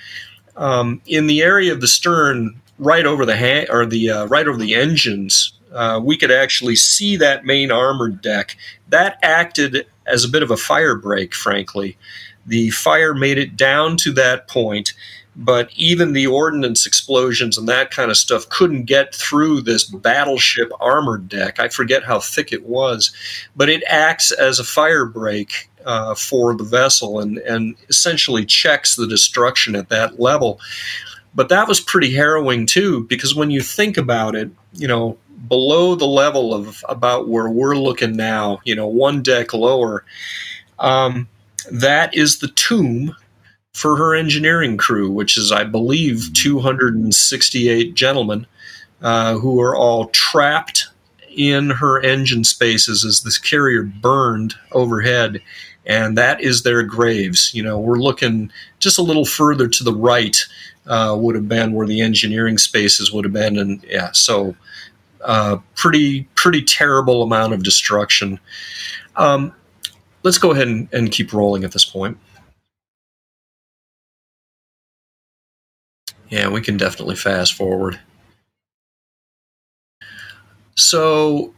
um, in the area of the stern, right over the ha- or the uh, right over the engines, uh, we could actually see that main armored deck. That acted as a bit of a fire break, frankly. The fire made it down to that point. But even the ordnance explosions and that kind of stuff couldn't get through this battleship armored deck. I forget how thick it was, but it acts as a fire break uh, for the vessel and, and essentially checks the destruction at that level. But that was pretty harrowing too, because when you think about it, you know, below the level of about where we're looking now, you know, one deck lower, um, that is the tomb for her engineering crew, which is, I believe, 268 gentlemen uh, who are all trapped in her engine spaces as this carrier burned overhead. And that is their graves. You know, we're looking just a little further to the right, uh, would have been where the engineering spaces would have been. And yeah, so uh, pretty, pretty terrible amount of destruction. Um, let's go ahead and, and keep rolling at this point. Yeah, we can definitely fast forward. So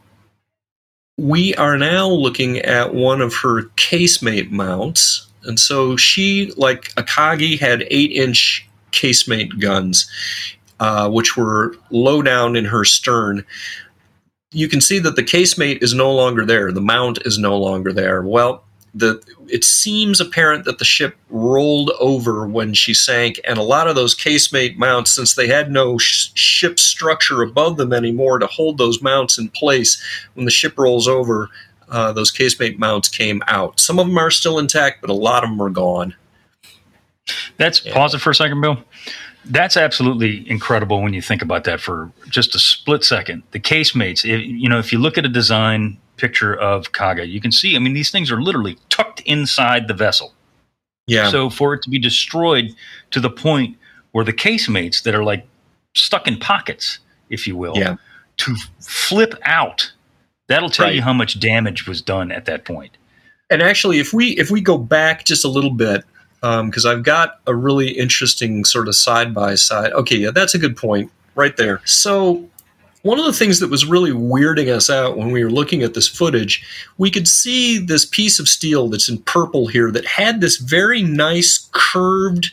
we are now looking at one of her casemate mounts. And so she, like Akagi, had eight inch casemate guns, uh, which were low down in her stern. You can see that the casemate is no longer there. The mount is no longer there. Well, the it seems apparent that the ship rolled over when she sank, and a lot of those casemate mounts, since they had no sh- ship structure above them anymore to hold those mounts in place, when the ship rolls over, uh, those casemate mounts came out. Some of them are still intact, but a lot of them are gone. That's yeah. pause it for a second, Bill. That's absolutely incredible when you think about that for just a split second. The casemates, you know, if you look at a design picture of Kaga, you can see, I mean, these things are literally tucked inside the vessel. Yeah. So for it to be destroyed to the point where the casemates that are like stuck in pockets, if you will, yeah. to flip out, that'll tell right. you how much damage was done at that point. And actually, if we if we go back just a little bit, because um, I've got a really interesting sort of side by side. Okay, yeah, that's a good point right there. So one of the things that was really weirding us out when we were looking at this footage, we could see this piece of steel that's in purple here that had this very nice curved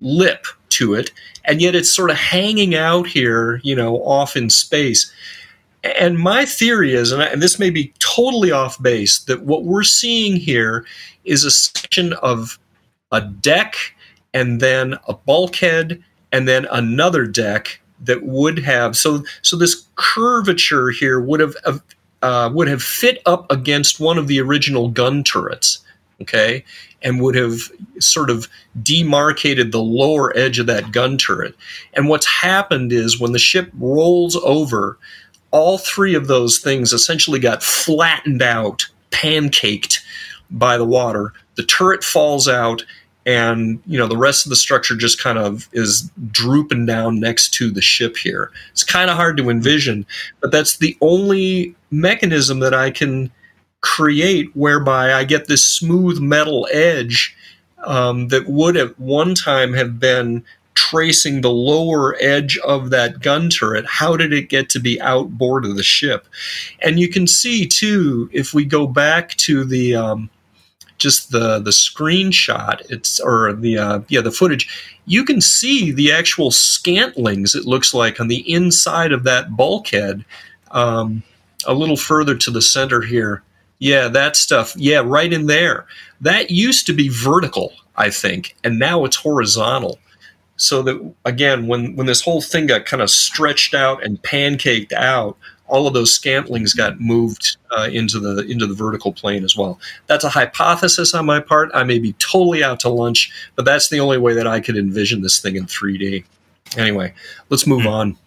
lip to it, and yet it's sort of hanging out here, you know, off in space. And my theory is, and, I, and this may be totally off base, that what we're seeing here is a section of a deck and then a bulkhead and then another deck that would have so so this curvature here would have uh, would have fit up against one of the original gun turrets, okay, and would have sort of demarcated the lower edge of that gun turret. And what's happened is when the ship rolls over, all three of those things essentially got flattened out, pancaked by the water. The turret falls out and you know the rest of the structure just kind of is drooping down next to the ship here. It's kind of hard to envision but that's the only mechanism that i can create whereby i get this smooth metal edge um, that would at one time have been tracing the lower edge of that gun turret. How did it get to be outboard of the ship? And you can see too if we go back to the um, just the the screenshot it's or the uh, yeah the footage you can see the actual scantlings it looks like on the inside of that bulkhead um, a little further to the center here. Yeah that stuff yeah right in there. That used to be vertical i think and now it's horizontal. So that again when when this whole thing got kind of stretched out and pancaked out all of those scantlings got moved uh, into the into the vertical plane as well. That's a hypothesis on my part. I may be totally out to lunch, but that's the only way that I could envision this thing in 3D. Anyway, let's move mm. on.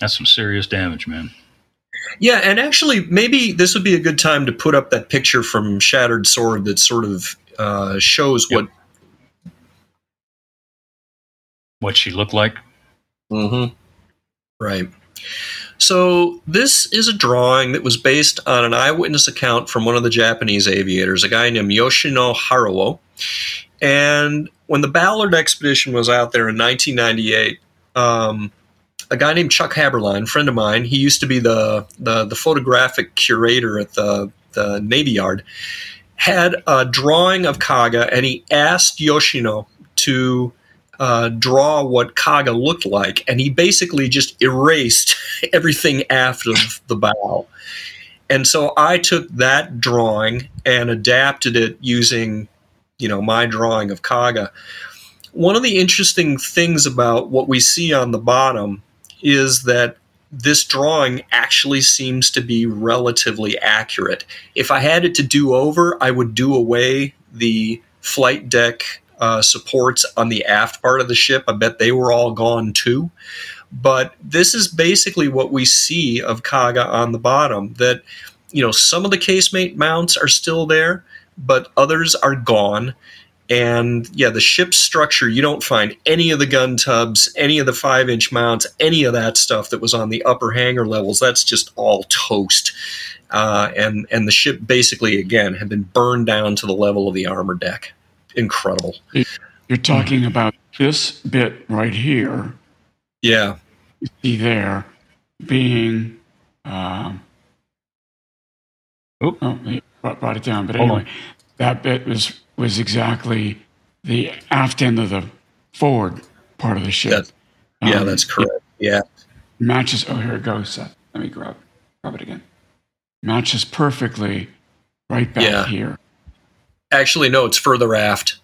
That's some serious damage, man. Yeah, and actually, maybe this would be a good time to put up that picture from Shattered Sword that sort of uh, shows yep. what what she looked like. Mm-hmm. Right. So, this is a drawing that was based on an eyewitness account from one of the Japanese aviators, a guy named Yoshino Haruo. And when the Ballard expedition was out there in 1998, um, a guy named Chuck Haberlein, friend of mine, he used to be the, the, the photographic curator at the, the Navy Yard, had a drawing of Kaga and he asked Yoshino to uh, draw what Kaga looked like, and he basically just erased *laughs* everything aft of the bow. And so I took that drawing and adapted it using, you know, my drawing of Kaga. One of the interesting things about what we see on the bottom is that this drawing actually seems to be relatively accurate. If I had it to do over, I would do away the flight deck uh, supports on the aft part of the ship. I bet they were all gone too. But this is basically what we see of Kaga on the bottom. That you know some of the casemate mounts are still there, but others are gone. And yeah, the ship's structure, you don't find any of the gun tubs, any of the five inch mounts, any of that stuff that was on the upper hangar levels. That's just all toast. Uh, and and the ship basically again had been burned down to the level of the armor deck. Incredible. You're talking about this bit right here. Yeah. You see there being. Um, oh, he brought, brought it down. But anyway, that bit was was exactly the aft end of the forward part of the ship. That- yeah, Um, that's correct. Yeah. matches. Oh, here it goes. Seth. Let me grab grab it again. Matches perfectly right back Yeah. here. Actually, no, it's further aft.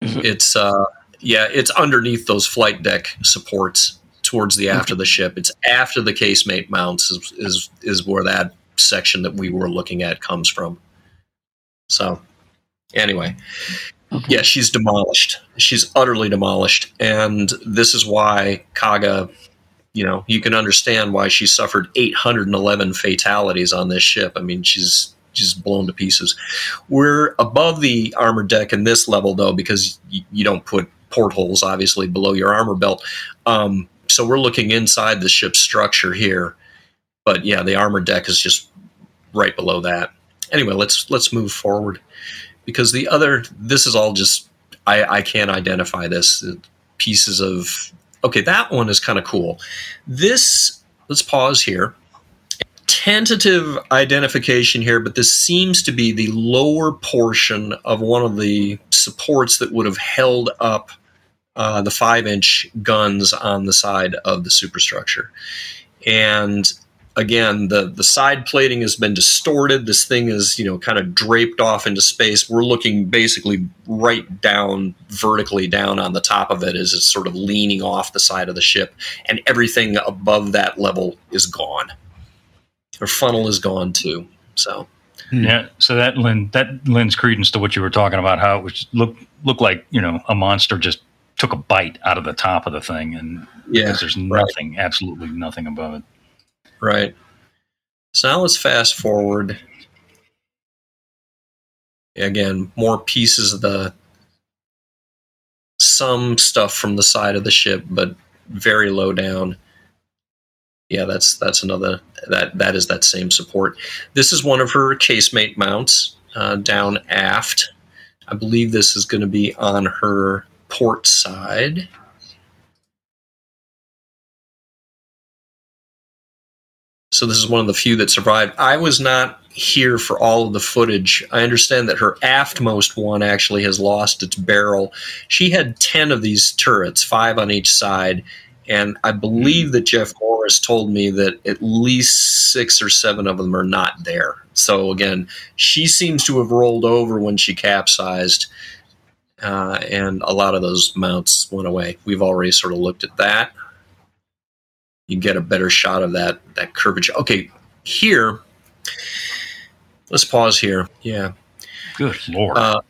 It? It's uh yeah, it's underneath those flight deck supports towards the aft of the ship. It's after the casemate mounts is, is is where that section that we were looking at comes from. So anyway, Okay. yeah, she's demolished. She's utterly demolished. And this is why Kaga, you know, you can understand why she suffered 811 fatalities on this ship. I mean, she's she's blown to pieces. We're above the armor deck in this level, though, because you, you don't put portholes, obviously, below your armor belt. Um, so we're looking inside the ship's structure here. But yeah, the armor deck is just right below that. Anyway, let's let's move forward because the other this is all just I, I can't identify this pieces of okay that one is kind of cool this let's pause here tentative identification here but this seems to be the lower portion of one of the supports that would have held up uh, the five inch guns on the side of the superstructure. And again the the side plating has been distorted. This thing is you know kind of draped off into space. We're looking basically right down vertically down on the top of it as it's sort of leaning off the side of the ship and everything above that level is gone our funnel is gone too so hmm. Yeah, so that lend that lends credence to what you were talking about, how it was look look like you know a monster just took a bite out of the top of the thing, and yeah there's nothing, absolutely nothing above it. Right. So now let's fast forward. Again, more pieces of the some stuff from the side of the ship, but very low down. Yeah, that's that's another that that is that same support. This is one of her casemate mounts uh, down aft. I believe this is going to be on her port side. So this is one of the few that survived. I was not here for all of the footage. I understand that her aftmost one actually has lost its barrel. She had 10 of these turrets, five on each side, and I believe that Jeff Morris told me that at least 6 or 7 of them are not there. So again, she seems to have rolled over when she capsized. Uh, and a lot of those mounts went away. We've already sort of looked at that you get a better shot of that that curvature. Okay, here, let's pause here. Yeah, Good lord! uh,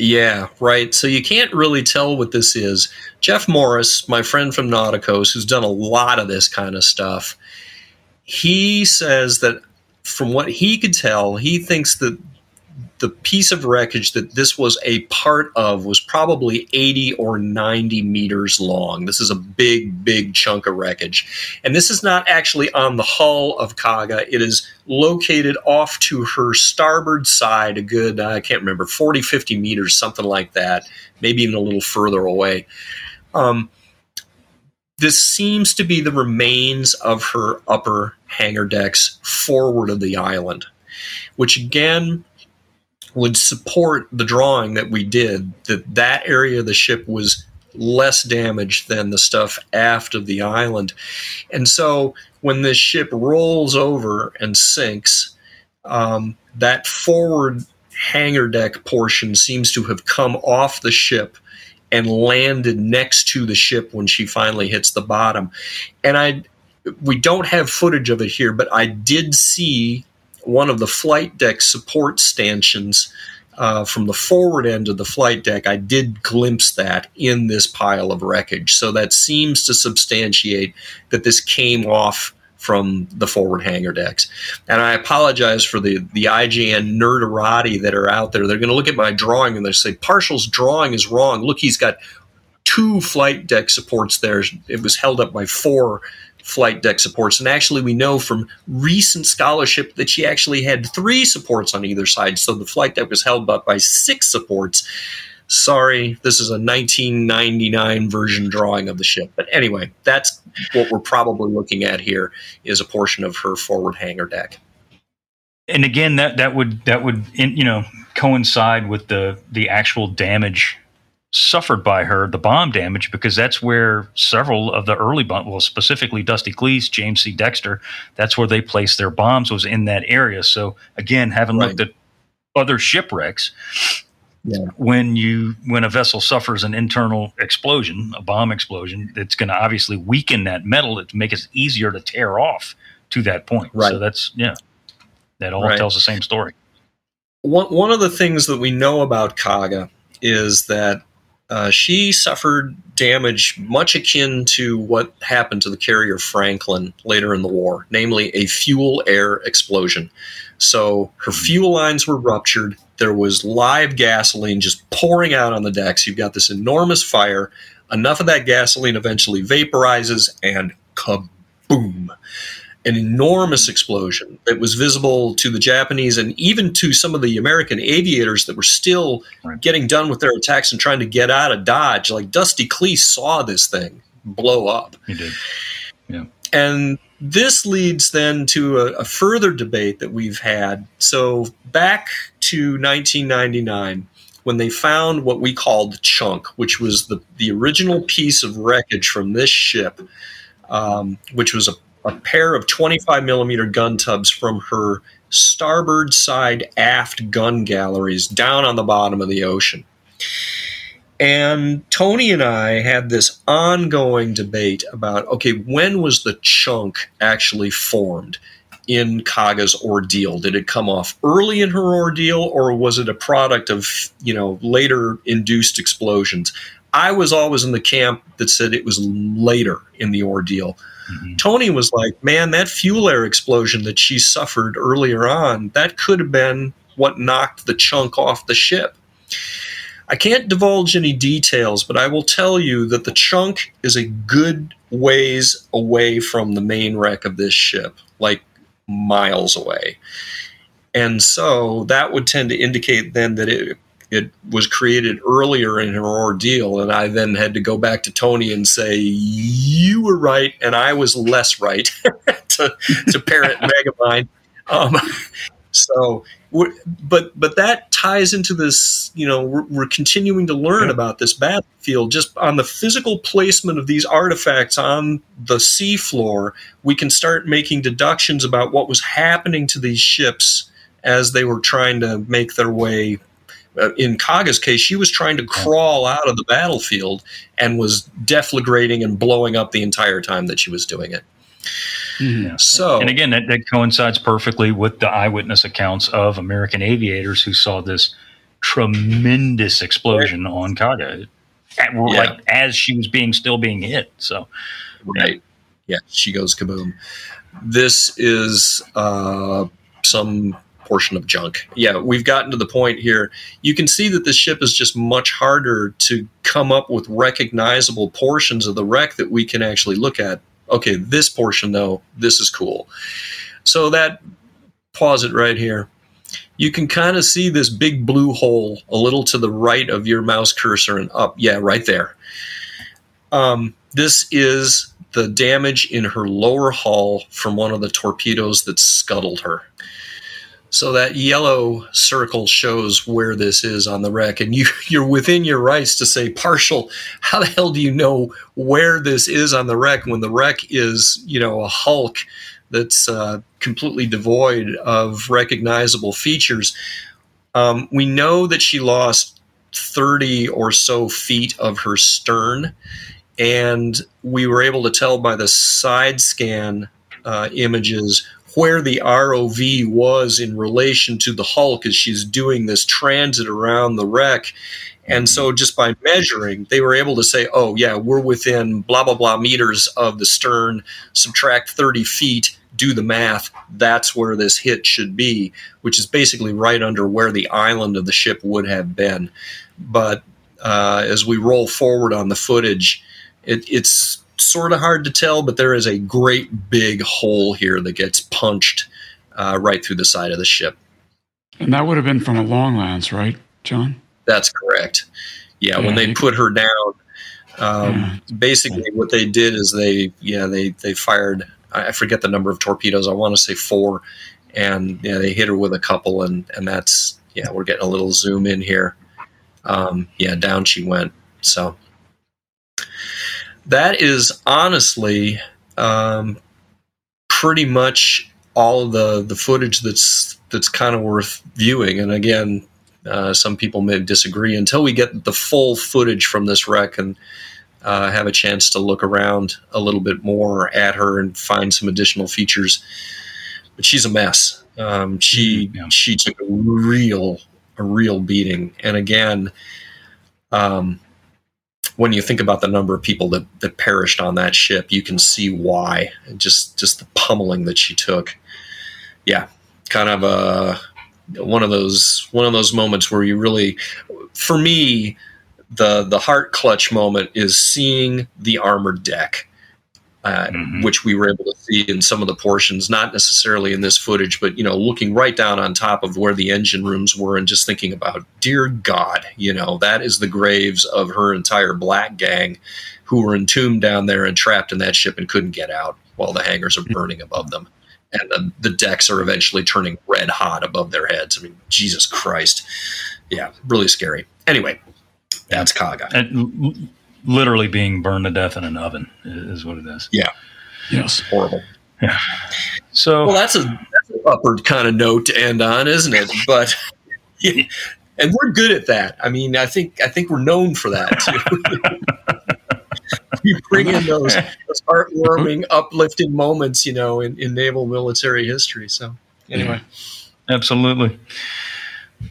yeah, right. So you can't really tell what this is. Jeff Morris, my friend from Nauticos, who's done a lot of this kind of stuff, he says that from what he could tell, he thinks that the piece of wreckage that this was a part of was probably 80 or 90 meters long. This is a big, big chunk of wreckage. And this is not actually on the hull of Kaga. It is located off to her starboard side, a good, I can't remember, 40, 50 meters, something like that, maybe even a little further away. Um, this seems to be the remains of her upper hangar decks forward of the island, which again would support the drawing that we did that that area of the ship was less damage than the stuff aft of the island. And so when this ship rolls over and sinks, um, that forward hangar deck portion seems to have come off the ship and landed next to the ship when she finally hits the bottom. And I we don't have footage of it here, but I did see one of the flight deck support stanchions uh, from the forward end of the flight deck. I did glimpse that in this pile of wreckage. So that seems to substantiate that this came off from the forward hangar decks. And I apologize for the, the IJN nerderati that are out there. They're going to look at my drawing and they say, Parshall's drawing is wrong. Look, he's got two flight deck supports there. It was held up by four flight deck supports. And actually, we know from recent scholarship that she actually had three supports on either side. So the flight deck was held up by six supports. Sorry, this is a 1999 version drawing of the ship. But anyway, that's what we're probably looking at here is a portion of her forward hangar deck. And again, that that would that would you know coincide with the the actual damage suffered by her, the bomb damage, because that's where several of the early bomb, well, specifically Dusty Kleiss, James C. Dexter, that's where they placed their bombs was in that area. So again, having right. looked at other shipwrecks, yeah. when you when a vessel suffers an internal explosion, a bomb explosion, it's going to obviously weaken that metal to make it easier to tear off to that point. Right. So that's yeah, that all right. tells the same story. One one of the things that we know about Kaga is that uh, she suffered damage much akin to what happened to the carrier Franklin later in the war, namely a fuel air explosion. So her fuel lines were ruptured. There was live gasoline just pouring out on the decks. You've got this enormous fire. Enough of that gasoline eventually vaporizes and kaboom an enormous explosion that was visible to the Japanese and even to some of the American aviators that were still right. getting done with their attacks and trying to get out of Dodge. Like Dusty Kleiss saw this thing blow up. He did. Yeah. And this leads then to a, a further debate that we've had. So back to 1999 when they found what we called chunk, which was the, the original piece of wreckage from this ship, um, which was a a pair of 25 millimeter gun tubs from her starboard side aft gun galleries down on the bottom of the ocean. And Tony and I had this ongoing debate about okay, when was the chunk actually formed in Kaga's ordeal? Did it come off early in her ordeal, or was it a product of you know later induced explosions? I was always in the camp that said it was later in the ordeal. Mm-hmm. Tony was like, man, that fuel air explosion that she suffered earlier on, that could have been what knocked the chunk off the ship. I can't divulge any details, but I will tell you that the chunk is a good ways away from the main wreck of this ship, like miles away. And so that would tend to indicate then that it it was created earlier in her ordeal. And I then had to go back to Tony and say, You were right, and I was less right *laughs* to, to parrot *laughs* Megamind. Um, so, but but that ties into this. You know, we're, we're continuing to learn yeah. about this battlefield just on the physical placement of these artifacts on the seafloor. We can start making deductions about what was happening to these ships as they were trying to make their way in Kaga's case, she was trying to crawl out of the battlefield and was deflagrating and blowing up the entire time that she was doing it. Mm-hmm. So, and again, that, that coincides perfectly with the eyewitness accounts of American aviators who saw this tremendous explosion right. on Kaga, at, yeah. like as she was being still being hit. So, right, yeah, yeah she goes kaboom. This is uh, some portion of junk. Yeah, we've gotten to the point here. You can see that the ship is just much harder to come up with recognizable portions of the wreck that we can actually look at. Okay, this portion though, this is cool. So that pause it right here. You can kind of see this big blue hole a little to the right of your mouse cursor and up. Yeah, right there. Um, this is the damage in her lower hull from one of the torpedoes that scuttled her. So that yellow circle shows where this is on the wreck, and you *laughs* you're within your rights to say Parshall. How the hell do you know where this is on the wreck when the wreck is you know a hulk that's uh, completely devoid of recognizable features? Um, we know that she lost thirty or so feet of her stern, and we were able to tell by the side scan uh, images where the ROV was in relation to the Hulk as she's doing this transit around the wreck. And so, just by measuring, they were able to say, oh, yeah, we're within blah, blah, blah meters of the stern, subtract 30 feet, do the math. That's where this hit should be, which is basically right under where the island of the ship would have been. But uh, as we roll forward on the footage, it, it's sort of hard to tell, but there is a great big hole here that gets punched uh, right through the side of the ship. And that would have been from a long lance, right, Jon? That's correct. Yeah, yeah when they put her down, um, yeah. basically what they did is they, yeah, they they fired. I forget the number of torpedoes. I want to say four, and yeah, they hit her with a couple, and and that's yeah, we're getting a little zoom in here. Um, yeah, down she went. So that is honestly um, pretty much all the the footage that's that's kind of worth viewing. And again, uh, some people may disagree until we get the full footage from this wreck and uh, have a chance to look around a little bit more at her and find some additional features. But she's a mess. Um, she mm-hmm, yeah. she took a real a real beating, and again. Um, when you think about the number of people that, that perished on that ship, you can see why. Just just the pummeling that she took. Yeah, kind of a one of those one of those moments where you really, for me, the the heart clutch moment is seeing the armored deck uh, mm-hmm. which we were able to see in some of the portions, not necessarily in this footage, but you know, looking right down on top of where the engine rooms were and just thinking about, dear God, you know, that is the graves of her entire black gang who were entombed down there and trapped in that ship and couldn't get out while the hangars are burning above them. And the, the decks are eventually turning red hot above their heads. I mean, Jesus Christ. Yeah, really scary. Anyway, that's Kaga. And literally being burned to death in an oven is what it is. Yeah. Yes. Horrible. Yeah. So well, that's a that's an upward kind of note to end on, isn't it? But *laughs* yeah, and we're good at that. I mean, I think I think we're known for that too. *laughs* we bring in those, those heartwarming, uplifting moments, you know, in, in naval military history. So anyway, absolutely.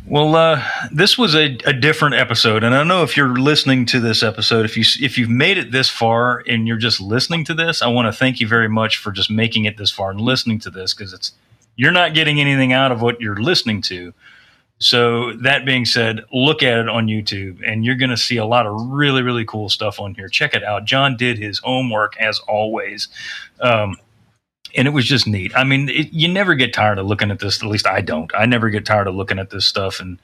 Well, uh, this was a, a, different episode, and I know if you're listening to this episode. If you if you've made it this far and you're just listening to this, I want to thank you very much for just making it this far and listening to this because it's you're not getting anything out of what you're listening to. So that being said, look at it on YouTube, and you're going to see a lot of really really cool stuff on here. Check it out. Jon did his homework as always. Um, and it was just neat. I mean, it, you never get tired of looking at this. At least I don't. I never get tired of looking at this stuff. And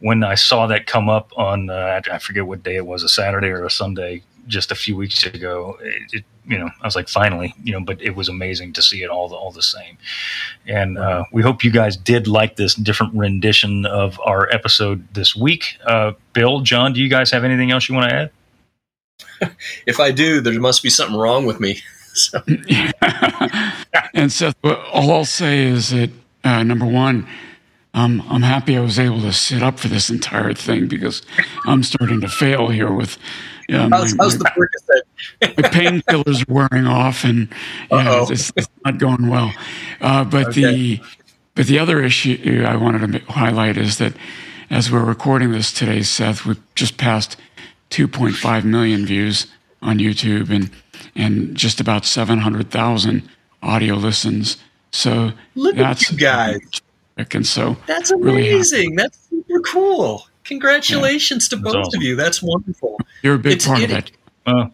when I saw that come up on, uh, I forget what day it was, a Saturday or a Sunday, just a few weeks ago, it, it, you know, I was like, finally, you know. But it was amazing to see it all the, all the same. And uh, we hope you guys did like this different rendition of our episode this week. Uh, Bill, Jon, do you guys have anything else you want to add? *laughs* if I do, there must be something wrong with me. *laughs* *laughs* So. *laughs* and Seth, all I'll say is that uh, number one, um, I'm happy I was able to sit up for this entire thing because I'm starting to fail here with. Uh, how's, my, how's my, *laughs* my painkillers are wearing off, and yeah, it's, it's, not going well. Uh, but okay. the but the other issue I wanted to highlight is that as we're recording this today, Seth, we've just passed 2.5 million views on YouTube, and and just about 700,000 audio listens. So Look that's you guys. And so that's amazing. Really that's super cool. Congratulations yeah, to both awesome. of you. That's wonderful. You're a big it's, part it, of it.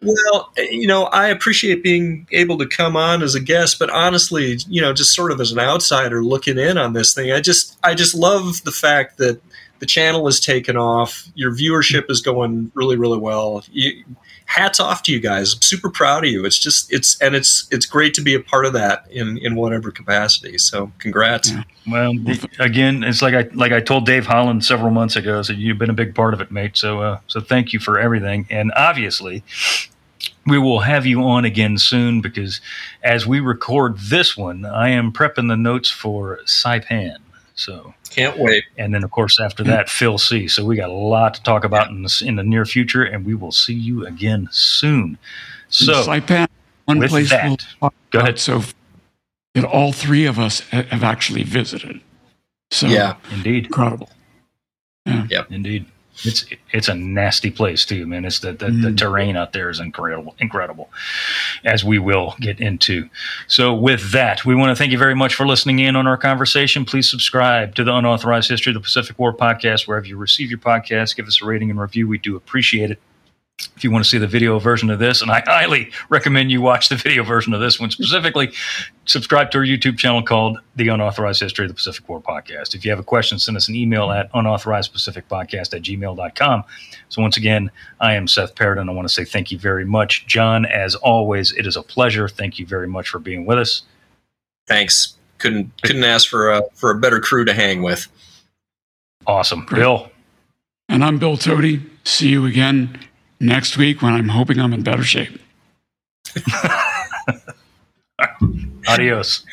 Well, you know, I appreciate being able to come on as a guest, but honestly, you know, just sort of as an outsider looking in on this thing, I just, I just love the fact that the channel is taken off. Your viewership is going really, really well. You, hats off to you guys. I'm super proud of you. It's just it's and it's it's great to be a part of that in in whatever capacity. So congrats. Yeah. Well, again, it's like I like I told Dave Holland several months ago. So you've been a big part of it, mate. So uh, so thank you for everything. And obviously, we will have you on again soon because as we record this one, I am prepping the notes for Saipan. So can't wait. And then, of course, after that, Phil Sea. So we got a lot to talk about in the, in the near future, and we will see you again soon. So Saipan, one place that, we'll talk go ahead. So that all three of us have actually visited. So yeah, indeed, incredible. Yeah, yep. indeed. It's it's a nasty place too, man. It's the the, mm. the, terrain out there is incredible, incredible, as we will get into. So with that, we want to thank you very much for listening in on our conversation. Please subscribe to the Unauthorized History of the Pacific War podcast wherever you receive your podcast. Give us a rating and review. We do appreciate it if you want to see the video version of this, and I highly recommend you watch the video version of this one specifically, subscribe to our YouTube channel called The Unauthorized History of the Pacific War Podcast. If you have a question, send us an email at unauthorizedpacificpodcast at gmail.com. So once again, I am Seth Paridon. I want to say thank you very much. Jon, as always, it is a pleasure. Thank you very much for being with us. Thanks. Couldn't couldn't ask for a for a better crew to hang with. Awesome. Great. Bill. And I'm Bill Toti. See you again next week when I'm hoping I'm in better shape. *laughs* Adios.